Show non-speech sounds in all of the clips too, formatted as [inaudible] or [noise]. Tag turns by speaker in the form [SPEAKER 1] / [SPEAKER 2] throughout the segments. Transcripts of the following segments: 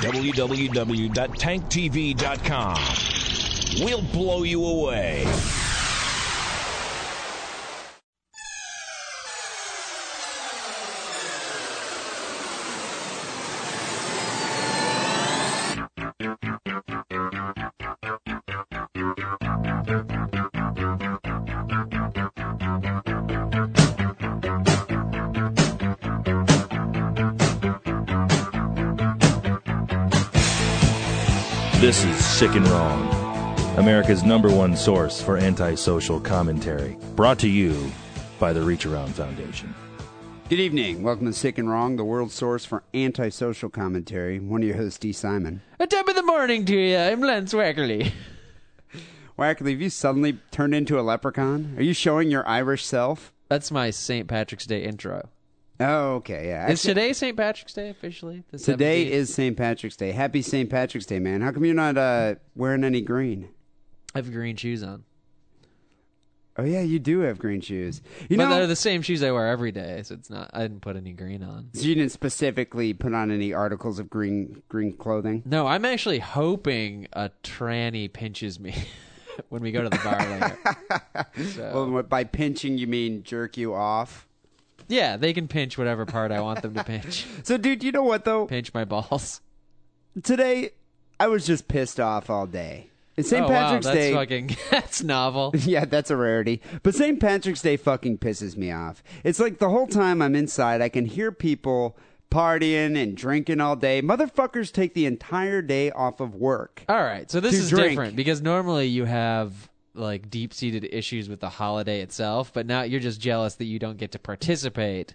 [SPEAKER 1] www.tanktv.com. We'll blow you away.
[SPEAKER 2] This is Sick and Wrong, America's number one source for antisocial commentary. Brought to you by the Reach Around Foundation.
[SPEAKER 3] Good evening. Welcome to Sick and Wrong, the world source for antisocial commentary. One of your hosts, D. Simon.
[SPEAKER 4] A top of the morning to you. I'm Lance Wackerly. [laughs]
[SPEAKER 3] Wackerly, have you suddenly turned into a leprechaun? Are you showing your Irish self?
[SPEAKER 4] That's my St. Patrick's Day intro.
[SPEAKER 3] Oh, okay, yeah.
[SPEAKER 4] Is today St. Patrick's Day officially? The
[SPEAKER 3] today
[SPEAKER 4] 17th?
[SPEAKER 3] is St. Patrick's Day. Happy St. Patrick's Day, man. How come you're not uh, wearing any green?
[SPEAKER 4] I have green shoes on.
[SPEAKER 3] Oh yeah, you do have green shoes. You
[SPEAKER 4] but
[SPEAKER 3] know,
[SPEAKER 4] they're the same shoes I wear every day, so it's not. I didn't put any green on.
[SPEAKER 3] so you didn't specifically put on any articles of green green clothing.
[SPEAKER 4] No, I'm actually hoping a tranny pinches me [laughs] when we go to the bar later. [laughs] So,
[SPEAKER 3] Well, by pinching you mean jerk you off.
[SPEAKER 4] Yeah, they can pinch whatever part I want them to pinch. [laughs]
[SPEAKER 3] So, dude, you know what though?
[SPEAKER 4] Pinch my balls.
[SPEAKER 3] Today, I was just pissed off all day. It's St.
[SPEAKER 4] oh,
[SPEAKER 3] Patrick's
[SPEAKER 4] wow, that's
[SPEAKER 3] Day.
[SPEAKER 4] fucking. [laughs] That's novel. [laughs]
[SPEAKER 3] Yeah, that's a rarity. But St. Patrick's Day fucking pisses me off. It's like the whole time I'm inside, I can hear people partying and drinking all day. Motherfuckers take the entire day off of work.
[SPEAKER 4] All right, so this
[SPEAKER 3] To
[SPEAKER 4] is
[SPEAKER 3] drink.
[SPEAKER 4] different because normally you have like deep-seated issues with the holiday itself, but now you're just jealous that you don't get to participate.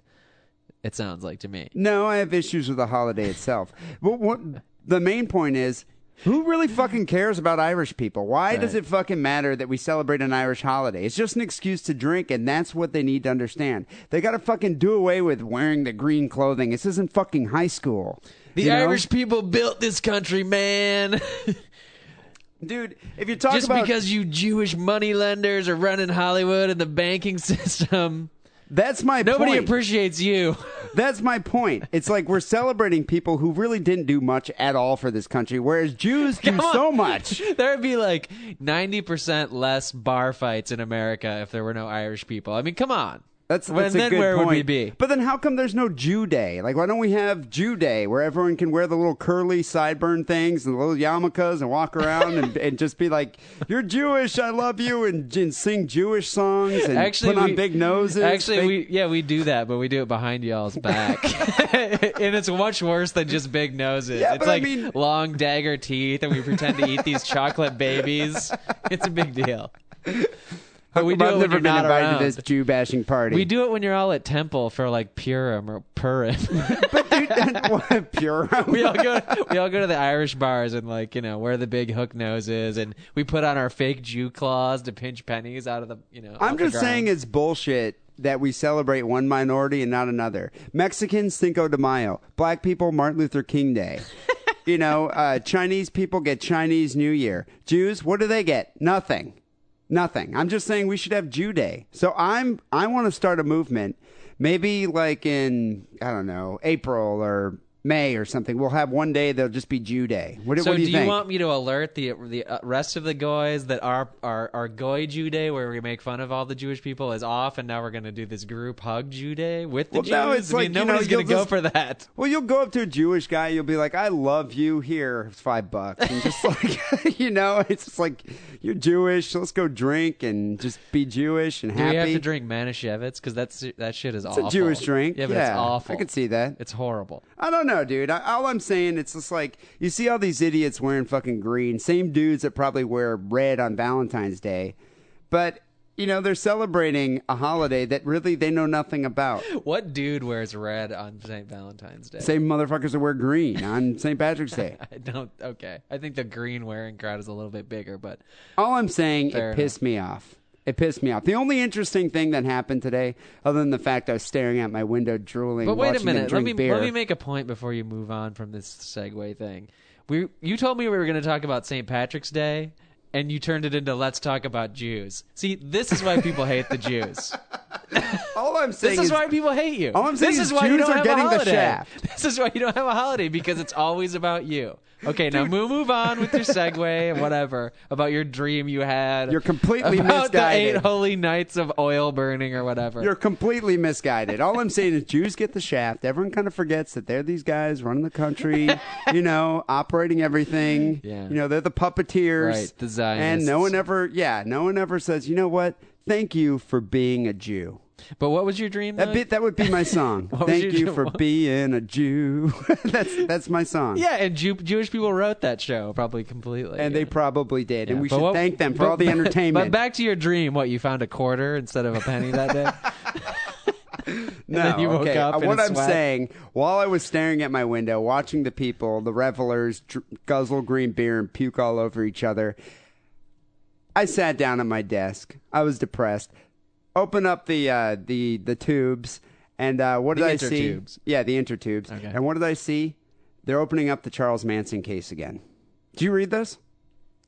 [SPEAKER 4] It sounds like to me.
[SPEAKER 3] No, I have issues with the holiday itself. [laughs] But what the main point is, who really fucking cares about Irish people? Why does it fucking matter that we celebrate an Irish holiday? It's just an excuse to drink, and that's what they need to understand. They gotta fucking do away with wearing the green clothing. This isn't fucking high school.
[SPEAKER 4] The
[SPEAKER 3] you know?
[SPEAKER 4] Irish people built this country, man. [laughs]
[SPEAKER 3] dude. If you talk
[SPEAKER 4] just
[SPEAKER 3] about Just
[SPEAKER 4] because you Jewish moneylenders are running Hollywood and the banking [laughs] system,
[SPEAKER 3] that's my
[SPEAKER 4] nobody
[SPEAKER 3] point.
[SPEAKER 4] appreciates you. [laughs]
[SPEAKER 3] That's my point. It's like we're celebrating people who really didn't do much at all for this country, whereas Jews do so much. [laughs]
[SPEAKER 4] there would be like 90% less bar fights in America if there were no Irish people. I mean, come on.
[SPEAKER 3] That's, that's a
[SPEAKER 4] then
[SPEAKER 3] good
[SPEAKER 4] where
[SPEAKER 3] point.
[SPEAKER 4] would we be?
[SPEAKER 3] But then how come there's no Jew Day? Like, why don't we have Jew Day where everyone can wear the little curly sideburn things and the little yarmulkes and walk around and, [laughs] and just be like, "You're Jewish, I love you," and, and sing Jewish songs and
[SPEAKER 4] Actually,
[SPEAKER 3] put on
[SPEAKER 4] we-
[SPEAKER 3] big noses.
[SPEAKER 4] Actually,
[SPEAKER 3] big-
[SPEAKER 4] we yeah we do that, but we do it behind y'all's back, [laughs] [laughs] and it's much worse than just big noses.
[SPEAKER 3] Yeah,
[SPEAKER 4] it's
[SPEAKER 3] but I
[SPEAKER 4] like
[SPEAKER 3] mean-
[SPEAKER 4] long dagger teeth, and we pretend to eat these chocolate babies. It's a big deal. But we do
[SPEAKER 3] I've
[SPEAKER 4] it when
[SPEAKER 3] never
[SPEAKER 4] you're
[SPEAKER 3] been
[SPEAKER 4] not
[SPEAKER 3] invited
[SPEAKER 4] around.
[SPEAKER 3] to this Jew bashing party.
[SPEAKER 4] We do it when you're all at temple for like Purim or Purim. [laughs] [laughs]
[SPEAKER 3] What, pure.
[SPEAKER 4] we all go we all go to the Irish bars and like you know wear the big hook noses, and we put on our fake Jew claws to pinch pennies out of the you know.
[SPEAKER 3] I'm just saying it's bullshit that we celebrate one minority and not another. Mexicans Cinco de Mayo, black people Martin Luther King Day. [laughs] you know, uh, Chinese people get Chinese New Year. Jews, what do they get? Nothing. Nothing. I'm just saying we should have Jew Day. So I'm I want to start a movement. Maybe like in I don't know April or May or something. We'll have one day that'll just be Jew Day. What,
[SPEAKER 4] So
[SPEAKER 3] what do you think?
[SPEAKER 4] want me to alert the the uh, rest of the guys that our our our Goy Jew Day, where we make fun of all the Jewish people, is off, and now we're going to do this group hug Jew Day with the
[SPEAKER 3] Well,
[SPEAKER 4] Jews?
[SPEAKER 3] no, it's
[SPEAKER 4] I
[SPEAKER 3] like,
[SPEAKER 4] mean,
[SPEAKER 3] you know,
[SPEAKER 4] nobody's going to go for that.
[SPEAKER 3] Well, you'll go up to a Jewish guy, you'll be like, "I love you." Here, it's five bucks, and just [laughs] like [laughs] you know, it's just like you're Jewish. Let's go drink and just be Jewish and
[SPEAKER 4] Do
[SPEAKER 3] happy.
[SPEAKER 4] we have to drink Manischewitz? Because that's that shit is
[SPEAKER 3] It's
[SPEAKER 4] awful.
[SPEAKER 3] a Jewish drink.
[SPEAKER 4] Yeah, but it's awful.
[SPEAKER 3] I can see that.
[SPEAKER 4] It's horrible.
[SPEAKER 3] I don't know, dude. I, all I'm saying, it's just like you see all these idiots wearing fucking green, same dudes that probably wear red on Valentine's Day, but you know they're celebrating a holiday that really they know nothing about.
[SPEAKER 4] What dude wears red on St. Valentine's Day?
[SPEAKER 3] Same motherfuckers that wear green on [laughs] St. Patrick's Day. [laughs]
[SPEAKER 4] I don't. Okay, I think the green wearing crowd is a little bit bigger, but
[SPEAKER 3] All I'm saying, it pissed me off. It pissed me off. The only interesting thing that happened today, other than the fact I was staring at my window, drooling,
[SPEAKER 4] But wait a minute. Let me
[SPEAKER 3] beer.
[SPEAKER 4] let me make a point before you move on from this segue thing. We you told me we were going to talk about St. Patrick's Day, and you turned it into let's talk about Jews. See, this is why people hate the Jews. [laughs]
[SPEAKER 3] All I'm saying
[SPEAKER 4] This is why people hate you.
[SPEAKER 3] All I'm saying
[SPEAKER 4] this
[SPEAKER 3] is
[SPEAKER 4] is why you
[SPEAKER 3] Jews
[SPEAKER 4] don't
[SPEAKER 3] are
[SPEAKER 4] have
[SPEAKER 3] getting
[SPEAKER 4] a
[SPEAKER 3] the
[SPEAKER 4] holiday.
[SPEAKER 3] shaft. [laughs]
[SPEAKER 4] This is why you don't have a holiday because it's always about you. Okay, now move move on with your segue and whatever about your dream you had.
[SPEAKER 3] You're completely
[SPEAKER 4] about the eight
[SPEAKER 3] misguided.
[SPEAKER 4] holy nights of oil burning or whatever.
[SPEAKER 3] You're completely misguided. All I'm saying is Jews get the shaft. Everyone kind of forgets that they're these guys running the country, [laughs] you know, operating everything.
[SPEAKER 4] Yeah.
[SPEAKER 3] You know, they're the puppeteers.
[SPEAKER 4] Right, the Zionists.
[SPEAKER 3] And no one ever, yeah, no one ever says, you know what? Thank you for being a Jew.
[SPEAKER 4] But what was your dream?
[SPEAKER 3] That
[SPEAKER 4] though?
[SPEAKER 3] bit that would be my song. [laughs] Thank you for being a Jew. [laughs] that's that's my song.
[SPEAKER 4] Yeah, and Jew- Jewish people wrote that show probably completely.
[SPEAKER 3] And they probably did, and we should
[SPEAKER 4] what-
[SPEAKER 3] thank them for
[SPEAKER 4] but-
[SPEAKER 3] all the [laughs] entertainment.
[SPEAKER 4] But back to your dream, what you found a quarter instead of a penny that day?
[SPEAKER 3] No,
[SPEAKER 4] then you woke
[SPEAKER 3] okay. Uh, what I'm saying, while I was staring at my window, watching the people, the revelers, dr- guzzle green beer and puke all over each other, I sat down at my desk. I was depressed. Open up the uh, the the tubes, and uh, what did
[SPEAKER 4] The
[SPEAKER 3] I see?
[SPEAKER 4] intertubes.
[SPEAKER 3] Yeah, the intertubes.
[SPEAKER 4] Okay.
[SPEAKER 3] And what did I see? They're opening up the Charles Manson case again. Did you read this?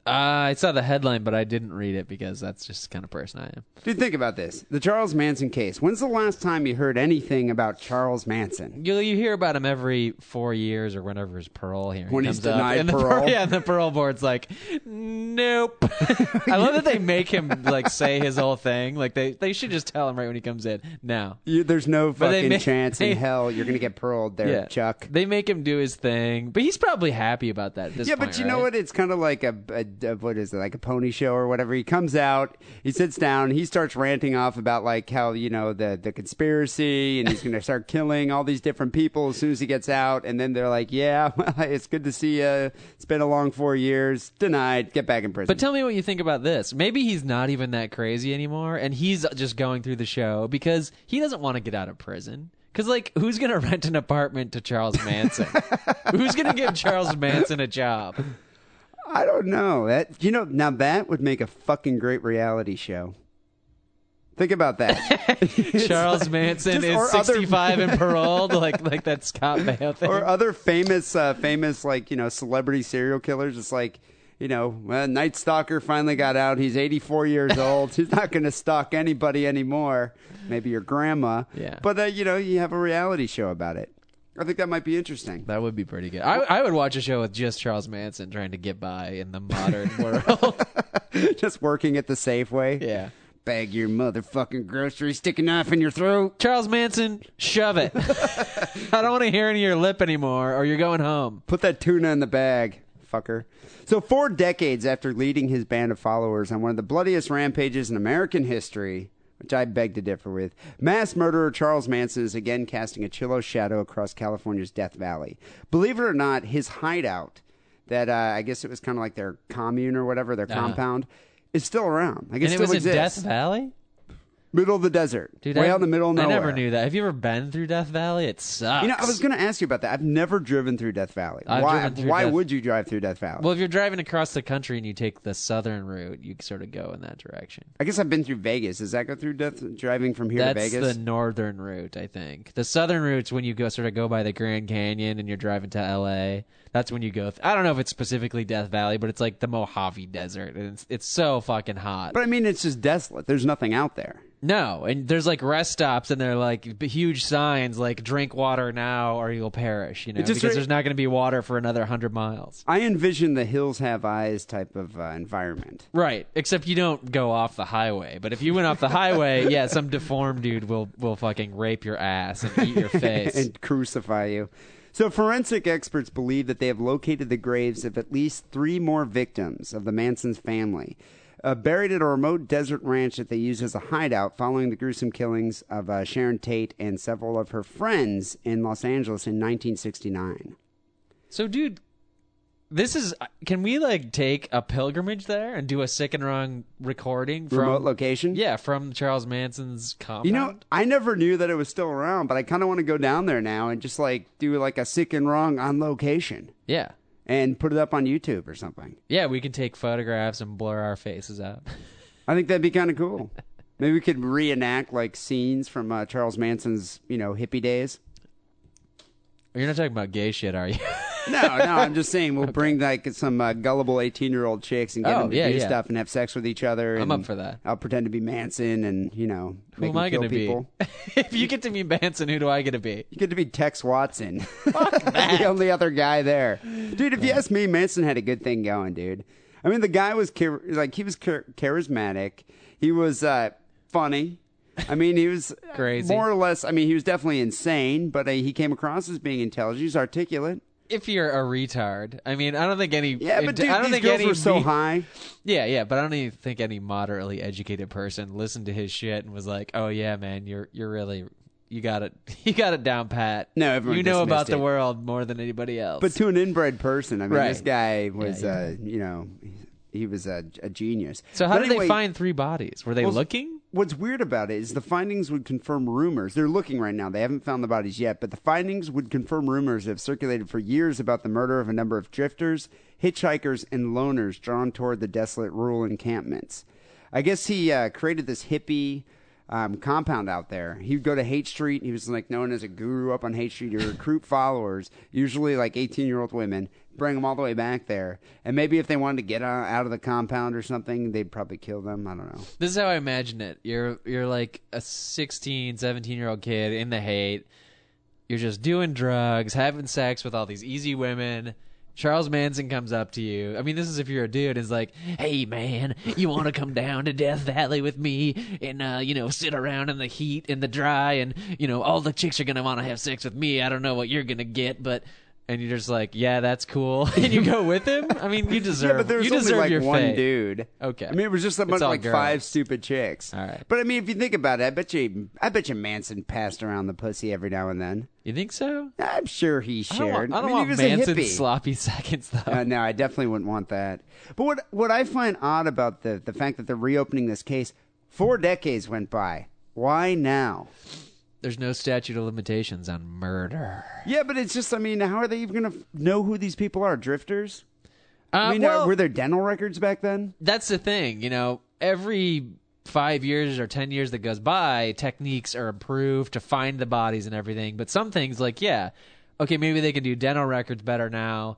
[SPEAKER 4] Uh, I saw the headline, but I didn't read it because that's just the kind of person I am.
[SPEAKER 3] Dude, think about this. The Charles Manson case. When's the last time you heard anything about Charles Manson?
[SPEAKER 4] You you hear about him every four years or whenever his parole hearing
[SPEAKER 3] When he's
[SPEAKER 4] comes up,
[SPEAKER 3] denied
[SPEAKER 4] and the
[SPEAKER 3] parole? [laughs]
[SPEAKER 4] yeah, and the parole board's like, nope. [laughs] I love that they make him like say his whole thing. Like they they should just tell him right when he comes in. No.
[SPEAKER 3] You, there's no
[SPEAKER 4] But they
[SPEAKER 3] fucking chance in [laughs] hell you're gonna get paroled there, Chuck.
[SPEAKER 4] They make him do his thing, but he's probably happy about that. At this
[SPEAKER 3] Yeah,
[SPEAKER 4] point,
[SPEAKER 3] but you know
[SPEAKER 4] right?
[SPEAKER 3] what? It's kind of like a, a, what is it? Like a pony show or whatever. He comes out, he sits down, he starts ranting off about like how you know the the conspiracy, and he's gonna start killing all these different people as soon as he gets out. And then they're like, "Yeah, [laughs] well, it's good to see you. It's been a long four years. Denied. Get back in prison."
[SPEAKER 4] But tell me what you think about this. Maybe he's not even that crazy anymore, and he's just going through the show because he doesn't want to get out of prison. Because, like, who's going [laughs] to rent an apartment to Charles Manson? [laughs] who's going to give Charles Manson a job?
[SPEAKER 3] I don't know. That you know now that would make a fucking great reality show. Think about that. [laughs]
[SPEAKER 4] Charles Manson
[SPEAKER 3] just- or
[SPEAKER 4] is
[SPEAKER 3] other-
[SPEAKER 4] 65 and [laughs] paroled, like like that Scott Baio thing.
[SPEAKER 3] or other famous, uh, famous like you know celebrity serial killers. It's like you know, well, Night Stalker finally got out. He's 84 years [laughs] old. He's not going to stalk anybody anymore. Maybe your grandma.
[SPEAKER 4] Yeah.
[SPEAKER 3] But uh, you know, you have a reality show about it. I think that might be interesting.
[SPEAKER 4] that would be pretty good. I, I would watch a show with just Charles Manson trying to get by in the modern [laughs] world. [laughs]
[SPEAKER 3] Just working at the Safeway.
[SPEAKER 4] yeah.
[SPEAKER 3] Bag your motherfucking groceries, stick a knife in your throat.
[SPEAKER 4] Charles Manson, shove it. [laughs] I don't want to hear any of your lip anymore, or you're going home.
[SPEAKER 3] Put that tuna in the bag, fucker. So, four decades after leading his band of followers on one of the bloodiest rampages in American history, which I beg to differ with, mass murderer Charles Manson is again casting a chillo shadow across California's Death Valley. Believe it or not, his hideout, that uh, I guess it was kind of like their commune or whatever, their
[SPEAKER 4] Uh-huh.
[SPEAKER 3] compound, is still around. Like it
[SPEAKER 4] and it
[SPEAKER 3] still
[SPEAKER 4] was in
[SPEAKER 3] exists.
[SPEAKER 4] Death Valley?
[SPEAKER 3] Middle of the desert,
[SPEAKER 4] Dude,
[SPEAKER 3] way
[SPEAKER 4] I,
[SPEAKER 3] out in the middle of nowhere.
[SPEAKER 4] I never knew that. Have you ever been through Death Valley? It sucks.
[SPEAKER 3] You know, I was going to ask you about that. I've never driven through Death Valley.
[SPEAKER 4] I've
[SPEAKER 3] why?
[SPEAKER 4] driven through
[SPEAKER 3] why
[SPEAKER 4] Death-
[SPEAKER 3] would you drive through Death Valley?
[SPEAKER 4] Well, if you're driving across the country and you take the southern route, you sort of go in that direction.
[SPEAKER 3] I guess I've been through Vegas. Does that go through Death? Driving from here
[SPEAKER 4] That's
[SPEAKER 3] to Vegas?
[SPEAKER 4] the northern route, I think. The southern route's when you go sort of go by the Grand Canyon and you're driving to L.A. That's when you go. Th- I don't know if it's specifically Death Valley, but it's like the Mojave Desert, and it's it's so fucking hot.
[SPEAKER 3] But I mean, it's just desolate. There's nothing out there.
[SPEAKER 4] No, and there's like rest stops, and they're like b- huge signs, like "Drink water now, or you'll perish." You know,
[SPEAKER 3] just
[SPEAKER 4] because
[SPEAKER 3] re-
[SPEAKER 4] there's not going to be water for another hundred miles.
[SPEAKER 3] I envision the hills have eyes type of uh, environment.
[SPEAKER 4] Right, except you don't go off the highway. But if you went off the highway, [laughs] yeah, some deformed dude will will fucking rape your ass and eat your [laughs] face.
[SPEAKER 3] and crucify you. So, forensic experts believe that they have located the graves of at least three more victims of the Manson's family, uh, buried at a remote desert ranch that they used as a hideout following the gruesome killings of uh, Sharon Tate and several of her friends in Los Angeles in 1969.
[SPEAKER 4] so, dude, this is. Can we like take a pilgrimage there and do a sick and wrong recording from
[SPEAKER 3] Remote location?
[SPEAKER 4] Yeah, from Charles Manson's compound.
[SPEAKER 3] You know, I never knew that it was still around, but I kind of want to go down there now and just like do like a sick and wrong on location
[SPEAKER 4] yeah,
[SPEAKER 3] and put it up on YouTube or something.
[SPEAKER 4] yeah, we can take photographs and blur our faces out.
[SPEAKER 3] I think that'd be kind of [laughs] cool. Maybe we could reenact like scenes from uh, Charles Manson's, you know, hippie days.
[SPEAKER 4] You're not talking about gay shit, are you? [laughs]
[SPEAKER 3] No, no, I'm just saying we'll [laughs] bring like some uh, gullible 18 year old chicks and get
[SPEAKER 4] Oh,
[SPEAKER 3] them to
[SPEAKER 4] yeah,
[SPEAKER 3] do
[SPEAKER 4] yeah.
[SPEAKER 3] stuff and have sex with each other.
[SPEAKER 4] I'm
[SPEAKER 3] and
[SPEAKER 4] up for that.
[SPEAKER 3] I'll pretend to be Manson and you know
[SPEAKER 4] Who
[SPEAKER 3] make
[SPEAKER 4] am I
[SPEAKER 3] kill
[SPEAKER 4] going to be?
[SPEAKER 3] people. [laughs]
[SPEAKER 4] if you get to be Manson, who do I get to be?
[SPEAKER 3] You get to be Tex Watson. [laughs] the only other guy there. Dude, if you ask me, Manson had a good thing going, dude. I mean, the guy was char- like he was char- charismatic. He was uh, funny. I mean, he was
[SPEAKER 4] Crazy.
[SPEAKER 3] more or less. I mean, he was definitely insane, but uh, he came across as being intelligent. He was articulate.
[SPEAKER 4] If you're a retard, I mean, I don't think any.
[SPEAKER 3] Yeah, but dude,
[SPEAKER 4] I don't
[SPEAKER 3] these
[SPEAKER 4] think
[SPEAKER 3] girls
[SPEAKER 4] any
[SPEAKER 3] were so high.
[SPEAKER 4] Yeah, yeah, but I don't even think any moderately educated person listened to his shit and was like, "Oh yeah, man, you're you're really you got it [laughs] you got it down pat."
[SPEAKER 3] No, everyone
[SPEAKER 4] you know about the world more than anybody else.
[SPEAKER 3] But to an inbred person, I mean,
[SPEAKER 4] Right.
[SPEAKER 3] this guy was,
[SPEAKER 4] Yeah,
[SPEAKER 3] uh, you know, he was a, a genius.
[SPEAKER 4] so how
[SPEAKER 3] But
[SPEAKER 4] did
[SPEAKER 3] anyway,
[SPEAKER 4] they find three bodies? Were they
[SPEAKER 3] Well,
[SPEAKER 4] looking?
[SPEAKER 3] What's weird about it is the findings would confirm rumors. They're looking right now. They haven't found the bodies yet, but the findings would confirm rumors that have circulated for years about the murder of a number of drifters, hitchhikers, and loners drawn toward the desolate rural encampments. I guess he uh, created this hippie um, compound out there. He would go to Haight Street. He was like known as a guru up on Haight Street to recruit followers, usually like 18 year old women, bring them all the way back there. And maybe if they wanted to get out of the compound or something, they'd probably kill them. I don't know.
[SPEAKER 4] This is how I imagine it. You're you're like a 16, 17 year old kid in the Haight. You're just doing drugs, having sex with all these easy women. Charles Manson comes up to you. I mean, this is if you're a dude. Is like, hey man, you want to come down to Death Valley with me and uh, you know sit around in the heat and the dry and you know all the chicks are gonna want to have sex with me. I don't know what you're gonna get, but. And you're just like, yeah, that's cool, [laughs] and you go with him. I mean, you deserve. [laughs]
[SPEAKER 3] Yeah, but there was
[SPEAKER 4] you
[SPEAKER 3] only
[SPEAKER 4] deserve
[SPEAKER 3] like
[SPEAKER 4] your
[SPEAKER 3] one
[SPEAKER 4] fate.
[SPEAKER 3] dude.
[SPEAKER 4] Okay.
[SPEAKER 3] I mean, it was just a bunch
[SPEAKER 4] all
[SPEAKER 3] like five stupid chicks.
[SPEAKER 4] All right.
[SPEAKER 3] But I mean, if you think about it, I bet you, I bet you Manson passed around the pussy every now and then.
[SPEAKER 4] You think so?
[SPEAKER 3] I'm sure he
[SPEAKER 4] I don't
[SPEAKER 3] shared.
[SPEAKER 4] I don't
[SPEAKER 3] mean,
[SPEAKER 4] want
[SPEAKER 3] he was
[SPEAKER 4] Manson's
[SPEAKER 3] a hippie.
[SPEAKER 4] sloppy [laughs] seconds though.
[SPEAKER 3] Uh, no, I definitely wouldn't want that. But what what I find odd about the the fact that they're reopening this case, four decades went by. Why now?
[SPEAKER 4] There's no statute of limitations on murder.
[SPEAKER 3] Yeah, but it's just, I mean, how are they even going to know who these people are? Drifters?
[SPEAKER 4] Uh,
[SPEAKER 3] I mean,
[SPEAKER 4] well,
[SPEAKER 3] were there dental records back then?
[SPEAKER 4] that's the thing. You know, every five years or ten years that goes by, techniques are improved to find the bodies and everything. But some things, like yeah, okay, maybe they can do dental records better now.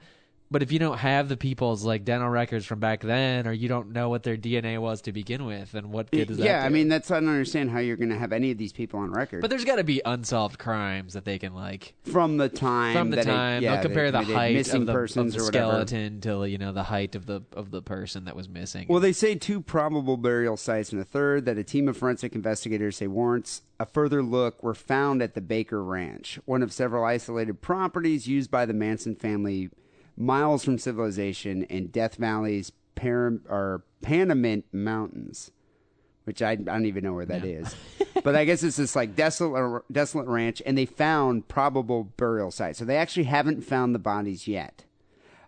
[SPEAKER 4] But if you don't have the people's like dental records from back then, or you don't know what their DNA was to begin with, then what good does that
[SPEAKER 3] yeah, I mean, that's I don't understand how you're going to have any of these people on record.
[SPEAKER 4] but there's got to be unsolved crimes that they can like
[SPEAKER 3] from the time
[SPEAKER 4] from the
[SPEAKER 3] that it-
[SPEAKER 4] time
[SPEAKER 3] yeah,
[SPEAKER 4] they'll compare
[SPEAKER 3] they
[SPEAKER 4] the height
[SPEAKER 3] missing
[SPEAKER 4] of the,
[SPEAKER 3] persons
[SPEAKER 4] of the skeleton to you know the height of the of the person that was missing.
[SPEAKER 3] Well, they say two probable burial sites, and a third that a team of forensic investigators say warrants a further look were found at the Barker Ranch, one of several isolated properties used by the Manson family miles from civilization in Death Valley's Param- or Panamint Mountains, which I, I don't even know where that is. [laughs] but I guess it's this like desolate, desolate ranch, and they found probable burial sites. So they actually haven't found the bodies yet.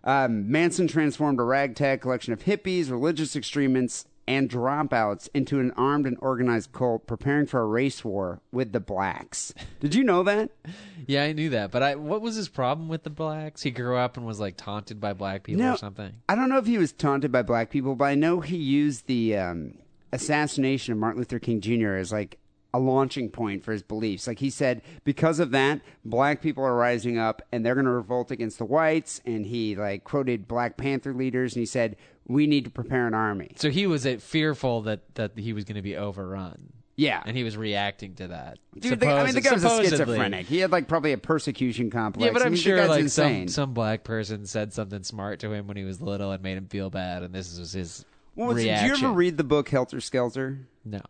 [SPEAKER 3] Um, Manson transformed a ragtag collection of hippies, religious extremists, and dropouts into an armed and organized cult preparing for a race war with the blacks. Did you know that? [laughs]
[SPEAKER 4] yeah, I knew that, but I what was his problem with the blacks? He grew up and was like taunted by black people
[SPEAKER 3] No.
[SPEAKER 4] or something.
[SPEAKER 3] I don't know if he was taunted by black people, but I know he used the um, assassination of Martin Luther King Jr. as like a launching point for his beliefs. Like he said, because of that, black people are rising up and they're going to revolt against the whites. And he like quoted Black Panther leaders and he said, "We need to prepare an army."
[SPEAKER 4] So he was uh, fearful that that he was going to be overrun.
[SPEAKER 3] Yeah.
[SPEAKER 4] and he was reacting to that.
[SPEAKER 3] Dude, the, I mean, the guy was a
[SPEAKER 4] Supposedly.
[SPEAKER 3] schizophrenic. He had like probably a persecution complex.
[SPEAKER 4] Yeah, but
[SPEAKER 3] I
[SPEAKER 4] I'm
[SPEAKER 3] mean, the
[SPEAKER 4] sure
[SPEAKER 3] guy's
[SPEAKER 4] like
[SPEAKER 3] insane.
[SPEAKER 4] some some black person said something smart to him when he was little and made him feel bad, and this was his
[SPEAKER 3] What was it?
[SPEAKER 4] reaction.
[SPEAKER 3] Did you ever read the book Helter Skelter?
[SPEAKER 4] No,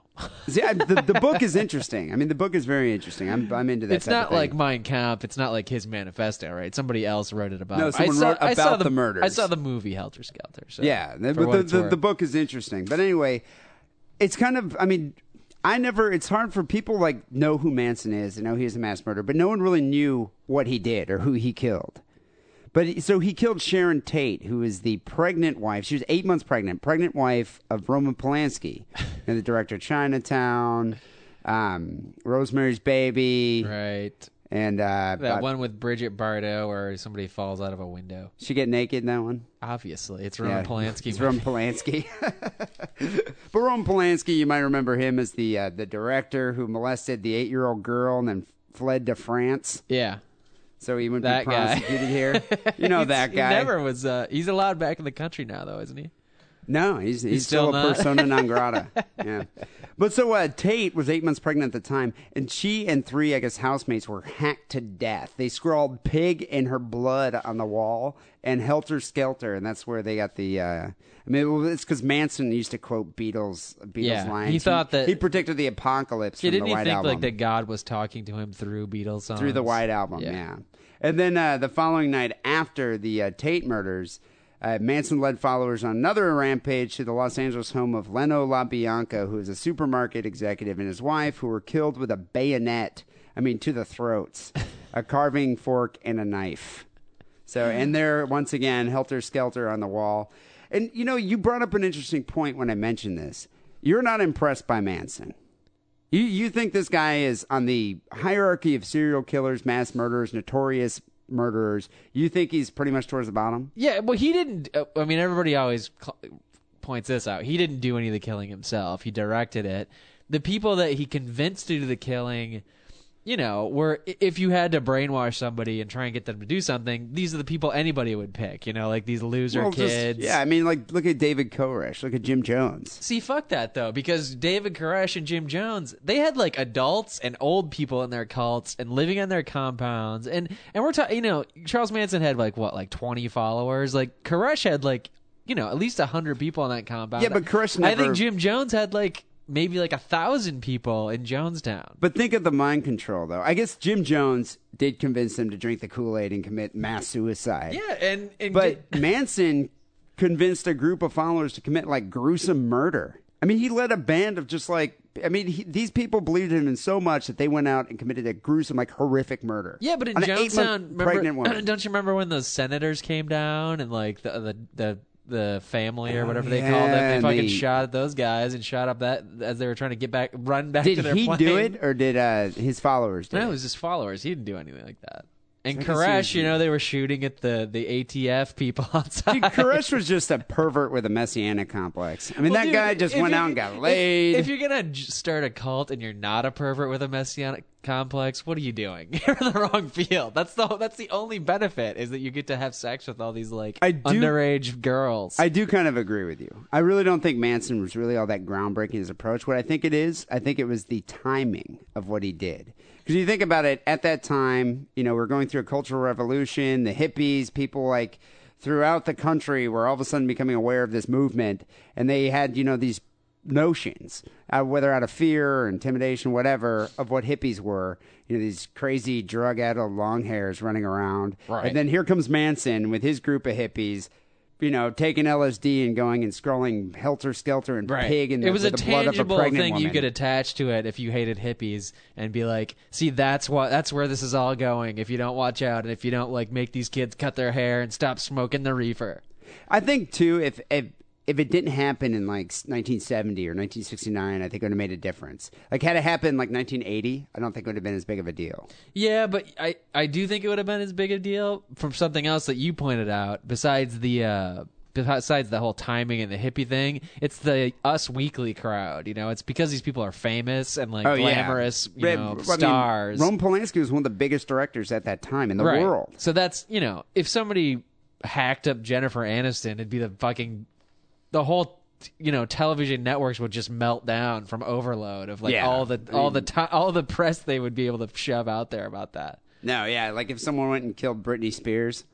[SPEAKER 3] See, I, the, the book is interesting. I mean, the book is very interesting. I'm, I'm into that.
[SPEAKER 4] it's
[SPEAKER 3] type
[SPEAKER 4] not
[SPEAKER 3] of thing.
[SPEAKER 4] like Mein Kampf. It's not like his manifesto, right? Somebody else wrote it about.
[SPEAKER 3] No,
[SPEAKER 4] him.
[SPEAKER 3] someone
[SPEAKER 4] I saw,
[SPEAKER 3] wrote
[SPEAKER 4] I saw
[SPEAKER 3] about
[SPEAKER 4] the,
[SPEAKER 3] the murders.
[SPEAKER 4] I saw the movie Helter Skelter. So
[SPEAKER 3] Yeah, the, but the, the, the book is interesting. But anyway, it's kind of. I mean, I never. It's hard for people like know who Manson is and know he is a mass murderer, but no one really knew what he did or who he killed. But so he killed Sharon Tate, who is the pregnant wife. She was eight months pregnant, pregnant wife of Roman Polanski, [laughs] and the director of Chinatown, um, Rosemary's Baby,
[SPEAKER 4] right.
[SPEAKER 3] and uh,
[SPEAKER 4] That one with Bridget Bardot, where somebody falls out of a window.
[SPEAKER 3] She get naked in that one.
[SPEAKER 4] Obviously, it's Roman
[SPEAKER 3] Yeah,
[SPEAKER 4] Polanski.
[SPEAKER 3] It's. Roman Polanski. [laughs] but Roman Polanski, you might remember him as the uh, the director who molested the eight year old girl and then fled to France.
[SPEAKER 4] Yeah,
[SPEAKER 3] so he wouldn't
[SPEAKER 4] That
[SPEAKER 3] be prosecuted here. [laughs] You know that guy.
[SPEAKER 4] He never was. Uh, he's allowed back in the country now, though, isn't he?
[SPEAKER 3] No, he's he's,
[SPEAKER 4] still
[SPEAKER 3] still, a persona non grata. [laughs] yeah, but so uh, Tate was eight months pregnant at the time, and she and three, I guess, housemates were hacked to death. They scrawled "pig" in her blood on the wall and "helter skelter," and that's where they got the. Uh, I mean, well, it's because Manson used to quote Beatles Beatles
[SPEAKER 4] Yeah,
[SPEAKER 3] lines.
[SPEAKER 4] he thought that-
[SPEAKER 3] he predicted the apocalypse
[SPEAKER 4] Yeah,
[SPEAKER 3] from
[SPEAKER 4] didn't
[SPEAKER 3] the
[SPEAKER 4] he think
[SPEAKER 3] Album.
[SPEAKER 4] like that God was talking to him through Beatles songs?
[SPEAKER 3] through the White Album,
[SPEAKER 4] Yeah.
[SPEAKER 3] yeah. And then uh, the following night after the uh, Tate murders, uh, Manson led followers on another rampage to the Los Angeles home of Leno LaBianca, who is a supermarket executive, and his wife, who were killed with a bayonet. I mean, to the throats, a carving fork, and a knife. So, and there once again, helter skelter on the wall. And you know, you brought up an interesting point when I mentioned this. You're not impressed by Manson. You you think this guy is on the hierarchy of serial killers, mass murderers, notorious murderers? You think he's pretty much towards the bottom?
[SPEAKER 4] Yeah, well, he didn't. Uh, I mean, everybody always cl- points this out. He didn't do any of the killing himself. He directed it. The people that he convinced to do the killing, you know, where if you had to brainwash somebody and try and get them to do something, these are the people anybody would pick. You know, like these loser
[SPEAKER 3] Well, just-
[SPEAKER 4] kids.
[SPEAKER 3] yeah, I mean, like look at David Koresh, look at Jim Jones.
[SPEAKER 4] See, fuck that though, because David Koresh and Jim Jones, they had like adults and old people in their cults and living in their compounds, and and we're talking, you know, Charles Manson had like what, like twenty followers. Like Koresh had like, you know, at least hundred people in that compound.
[SPEAKER 3] Yeah, but Koresh
[SPEAKER 4] I think Jim Jones had like maybe like a thousand people in Jonestown.
[SPEAKER 3] But think of the mind control, though. I guess Jim Jones did convince them to drink the Kool Aid and commit mass suicide.
[SPEAKER 4] Yeah, and and
[SPEAKER 3] But [laughs] Manson convinced a group of followers to commit like gruesome murder. I mean, he led a band of just like I mean, he, these people believed in him so much that they went out and committed a gruesome, like horrific murder.
[SPEAKER 4] Yeah, but in Jonestown,
[SPEAKER 3] pregnant woman. [clears throat]
[SPEAKER 4] don't you remember when those senators came down and like the the the, the family or
[SPEAKER 3] Oh,
[SPEAKER 4] whatever they
[SPEAKER 3] yeah,
[SPEAKER 4] called them, they fucking
[SPEAKER 3] they-
[SPEAKER 4] shot at those guys and shot up that as they were trying to get back, run back
[SPEAKER 3] Did
[SPEAKER 4] to their
[SPEAKER 3] he
[SPEAKER 4] plane.
[SPEAKER 3] do it, or did uh, his followers do
[SPEAKER 4] No,
[SPEAKER 3] it?
[SPEAKER 4] it was his followers. He didn't do anything like that. And Koresh, you know, they were shooting at the the ATF people [laughs] outside.
[SPEAKER 3] Dude, Koresh was just a pervert with a messianic complex. I mean,
[SPEAKER 4] Well,
[SPEAKER 3] that
[SPEAKER 4] dude,
[SPEAKER 3] guy just went out and got laid.
[SPEAKER 4] If, you're gonna start a cult and you're not a pervert with a messianic complex, what are you doing? [laughs] You're in the wrong field. That's the that's the only benefit is that you get to have sex with all these like
[SPEAKER 3] I do-
[SPEAKER 4] underage girls.
[SPEAKER 3] I do kind of agree with you. I really don't think Manson was really all that groundbreaking in his approach. What I think it is, I think it was the timing of what he did. Because you think about it, at that time, you know, we're going through a cultural revolution, the hippies, people like throughout the country were all of a sudden becoming aware of this movement, and they had, you know, these notions, uh, whether out of fear or intimidation, whatever, of what hippies were. You know, these crazy drug-addled long hairs running around.
[SPEAKER 4] Right.
[SPEAKER 3] And then here comes Manson with his group of hippies, you know, taking LSD and going and scrolling helter skelter and pig in the,
[SPEAKER 4] it was a
[SPEAKER 3] with the blood of a
[SPEAKER 4] tangible
[SPEAKER 3] pregnant
[SPEAKER 4] thing
[SPEAKER 3] woman.
[SPEAKER 4] you could attach to it if you hated hippies and be like, see, that's what that's where this is all going. If you don't watch out and if you don't like make these kids cut their hair and stop smoking the reefer.
[SPEAKER 3] I think too, if if if it didn't happen in like 1970 or 1969, I think it would have made a difference. Like had it happened in like 1980, I don't think it would have been as big of a deal.
[SPEAKER 4] Yeah, but I, I do think it would have been as big a deal from something else that you pointed out. Besides the uh, besides the whole timing and the hippie thing, it's the Us Weekly crowd. You know, it's because these people are famous and like glamorous, you know,
[SPEAKER 3] I mean,
[SPEAKER 4] stars.
[SPEAKER 3] Roman Polanski was one of the biggest directors at that time in the
[SPEAKER 4] right.
[SPEAKER 3] world.
[SPEAKER 4] So that's you know, if somebody hacked up Jennifer Aniston, it'd be the fucking the whole you know television networks would just melt down from overload of like
[SPEAKER 3] Yeah.
[SPEAKER 4] all the all the ti all the press they would be able to shove out there about that.
[SPEAKER 3] No, yeah, like if someone went and killed Britney Spears,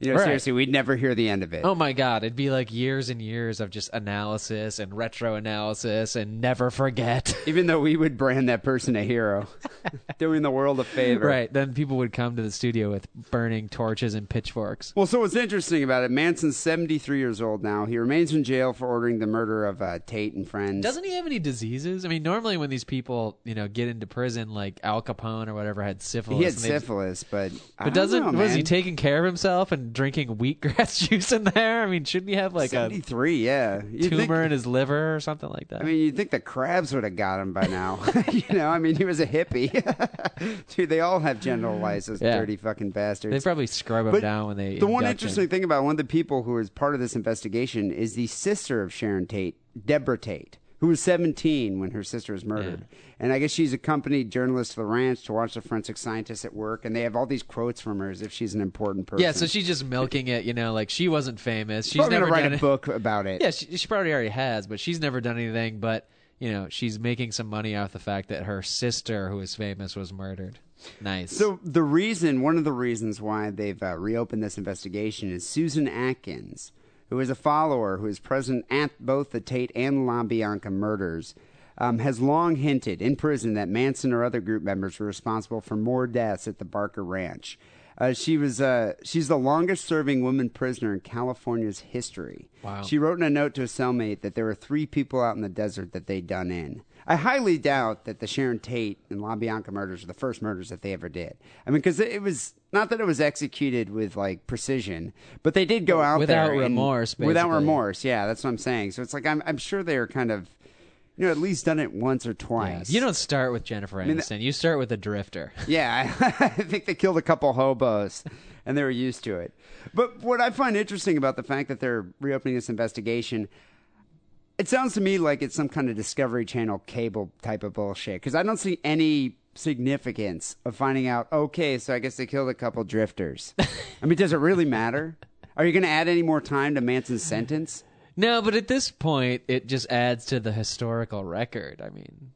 [SPEAKER 3] you know,
[SPEAKER 4] Right.
[SPEAKER 3] seriously, we'd never hear the end of it.
[SPEAKER 4] Oh my god, it'd be like years and years of just analysis and retro analysis and never forget. [laughs]
[SPEAKER 3] Even though we would brand that person a hero, [laughs] doing the world a favor.
[SPEAKER 4] right, then people would come to the studio with burning torches and pitchforks.
[SPEAKER 3] Well, so what's interesting about it, Manson's 73 years old now. He remains in jail for ordering the murder of uh, Tate and friends.
[SPEAKER 4] Doesn't he have any diseases? I mean, normally when these people, you know, get into prison, like Al Capone or whatever had syphilis.
[SPEAKER 3] he had syphilis, but I
[SPEAKER 4] But
[SPEAKER 3] don't
[SPEAKER 4] doesn't
[SPEAKER 3] know,
[SPEAKER 4] was he taking care of himself and drinking wheatgrass [laughs] juice in there? I mean, shouldn't he have like a
[SPEAKER 3] 73? Yeah, You'd
[SPEAKER 4] tumor
[SPEAKER 3] think-
[SPEAKER 4] in his liver or something like that?
[SPEAKER 3] I mean, you'd think the crabs would have got him by now. [laughs] you know, I mean, he was a hippie. [laughs] Dude, they all have genital lices,
[SPEAKER 4] Yeah.
[SPEAKER 3] dirty fucking bastards.
[SPEAKER 4] they probably scrub him
[SPEAKER 3] But
[SPEAKER 4] down when they.
[SPEAKER 3] the one
[SPEAKER 4] induct him.
[SPEAKER 3] interesting thing about one of the people who is part of this investigation is the sister of Sharon Tate, Deborah Tate, who was 17 when her sister was murdered. And I guess she's accompanied journalists to the ranch to watch the forensic scientists at work, and they have all these quotes from her as if she's an important person.
[SPEAKER 4] Yeah, so she's just milking it, you know, like she wasn't famous. She's
[SPEAKER 3] probably
[SPEAKER 4] never
[SPEAKER 3] write
[SPEAKER 4] done
[SPEAKER 3] a book about it.
[SPEAKER 4] Yeah, she, she probably already has, but she's never done anything. But you know, she's making some money off the fact that her sister, who is famous, was murdered. Nice.
[SPEAKER 3] So the reason, one of the reasons why they've uh, reopened this investigation is Susan Atkins, who is a follower who is present at both the Tate and LaBianca murders, um, has long hinted in prison that Manson or other group members were responsible for more deaths at the Barker Ranch. Uh, she was uh, she's the longest serving woman prisoner in California's history.
[SPEAKER 4] Wow.
[SPEAKER 3] She wrote in a note to a cellmate that there were three people out in the desert that they'd done in. I highly doubt that the Sharon Tate and LaBianca murders are the first murders that they ever did. I mean, because it was not that it was executed with like precision, but they did go out
[SPEAKER 4] Without
[SPEAKER 3] there and-
[SPEAKER 4] remorse,
[SPEAKER 3] Without remorse, yeah, that's what I'm saying. So it's like I'm I'm sure they are kind of, you know, at least done it once or
[SPEAKER 4] Yeah.
[SPEAKER 3] twice.
[SPEAKER 4] You don't start with Jennifer Aniston. you start with a drifter. [laughs]
[SPEAKER 3] Yeah, I, [laughs] I think they killed a couple hobos and they were used to it. But what I find interesting about the fact that they're reopening this investigation, it sounds to me like it's some kind of Discovery Channel cable type of bullshit because I don't see any significance of finding out, okay, so I guess they killed a couple drifters. I mean, does it really matter? Are you going to add any more time to Manson's sentence?
[SPEAKER 4] No, but at this point, it just adds to the historical record. I mean,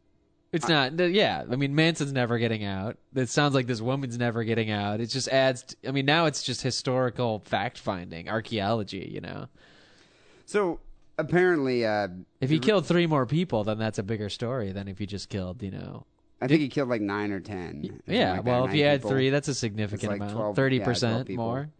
[SPEAKER 4] it's not. Yeah, I mean, Manson's never getting out. It sounds like this woman's never getting out. It just adds. I mean, now it's just historical fact finding, archaeology. You know,
[SPEAKER 3] So apparently, uh,
[SPEAKER 4] if he killed three more people, then that's a bigger story than if he just killed. You know.
[SPEAKER 3] I think he killed like nine or ten.
[SPEAKER 4] Yeah,
[SPEAKER 3] Like that,
[SPEAKER 4] well, if you
[SPEAKER 3] people.
[SPEAKER 4] three, that's a significant
[SPEAKER 3] like 12
[SPEAKER 4] amount. Thirty
[SPEAKER 3] yeah, 12
[SPEAKER 4] percent more.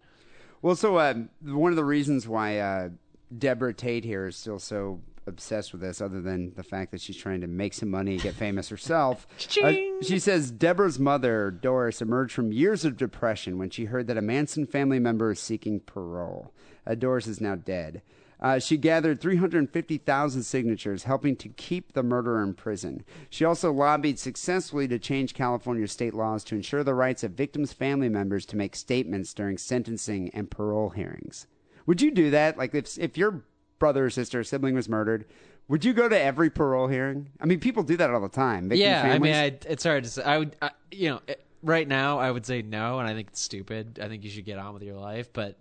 [SPEAKER 3] Well, so uh, one of the reasons why uh, Deborah Tate here is still so obsessed with this, other than the fact that she's trying to make some money and get famous herself, [laughs] uh, she says Deborah's mother, Doris, emerged from years of depression when she heard that a Manson family member is seeking parole. Uh, Doris is now dead. Uh, she gathered 350,000 signatures, helping to keep the murderer in prison. She also lobbied successfully to change California state laws to ensure the rights of victims' family members to make statements during sentencing and parole hearings. Would you do that? Like, if if your brother or sister or sibling was murdered, would you go to every parole hearing? I mean, people do that all the time.
[SPEAKER 4] Yeah, I mean. I, it's hard to say. I would, I, you know, it- right now I would say no, and I think it's stupid. I think you should get on with your life. But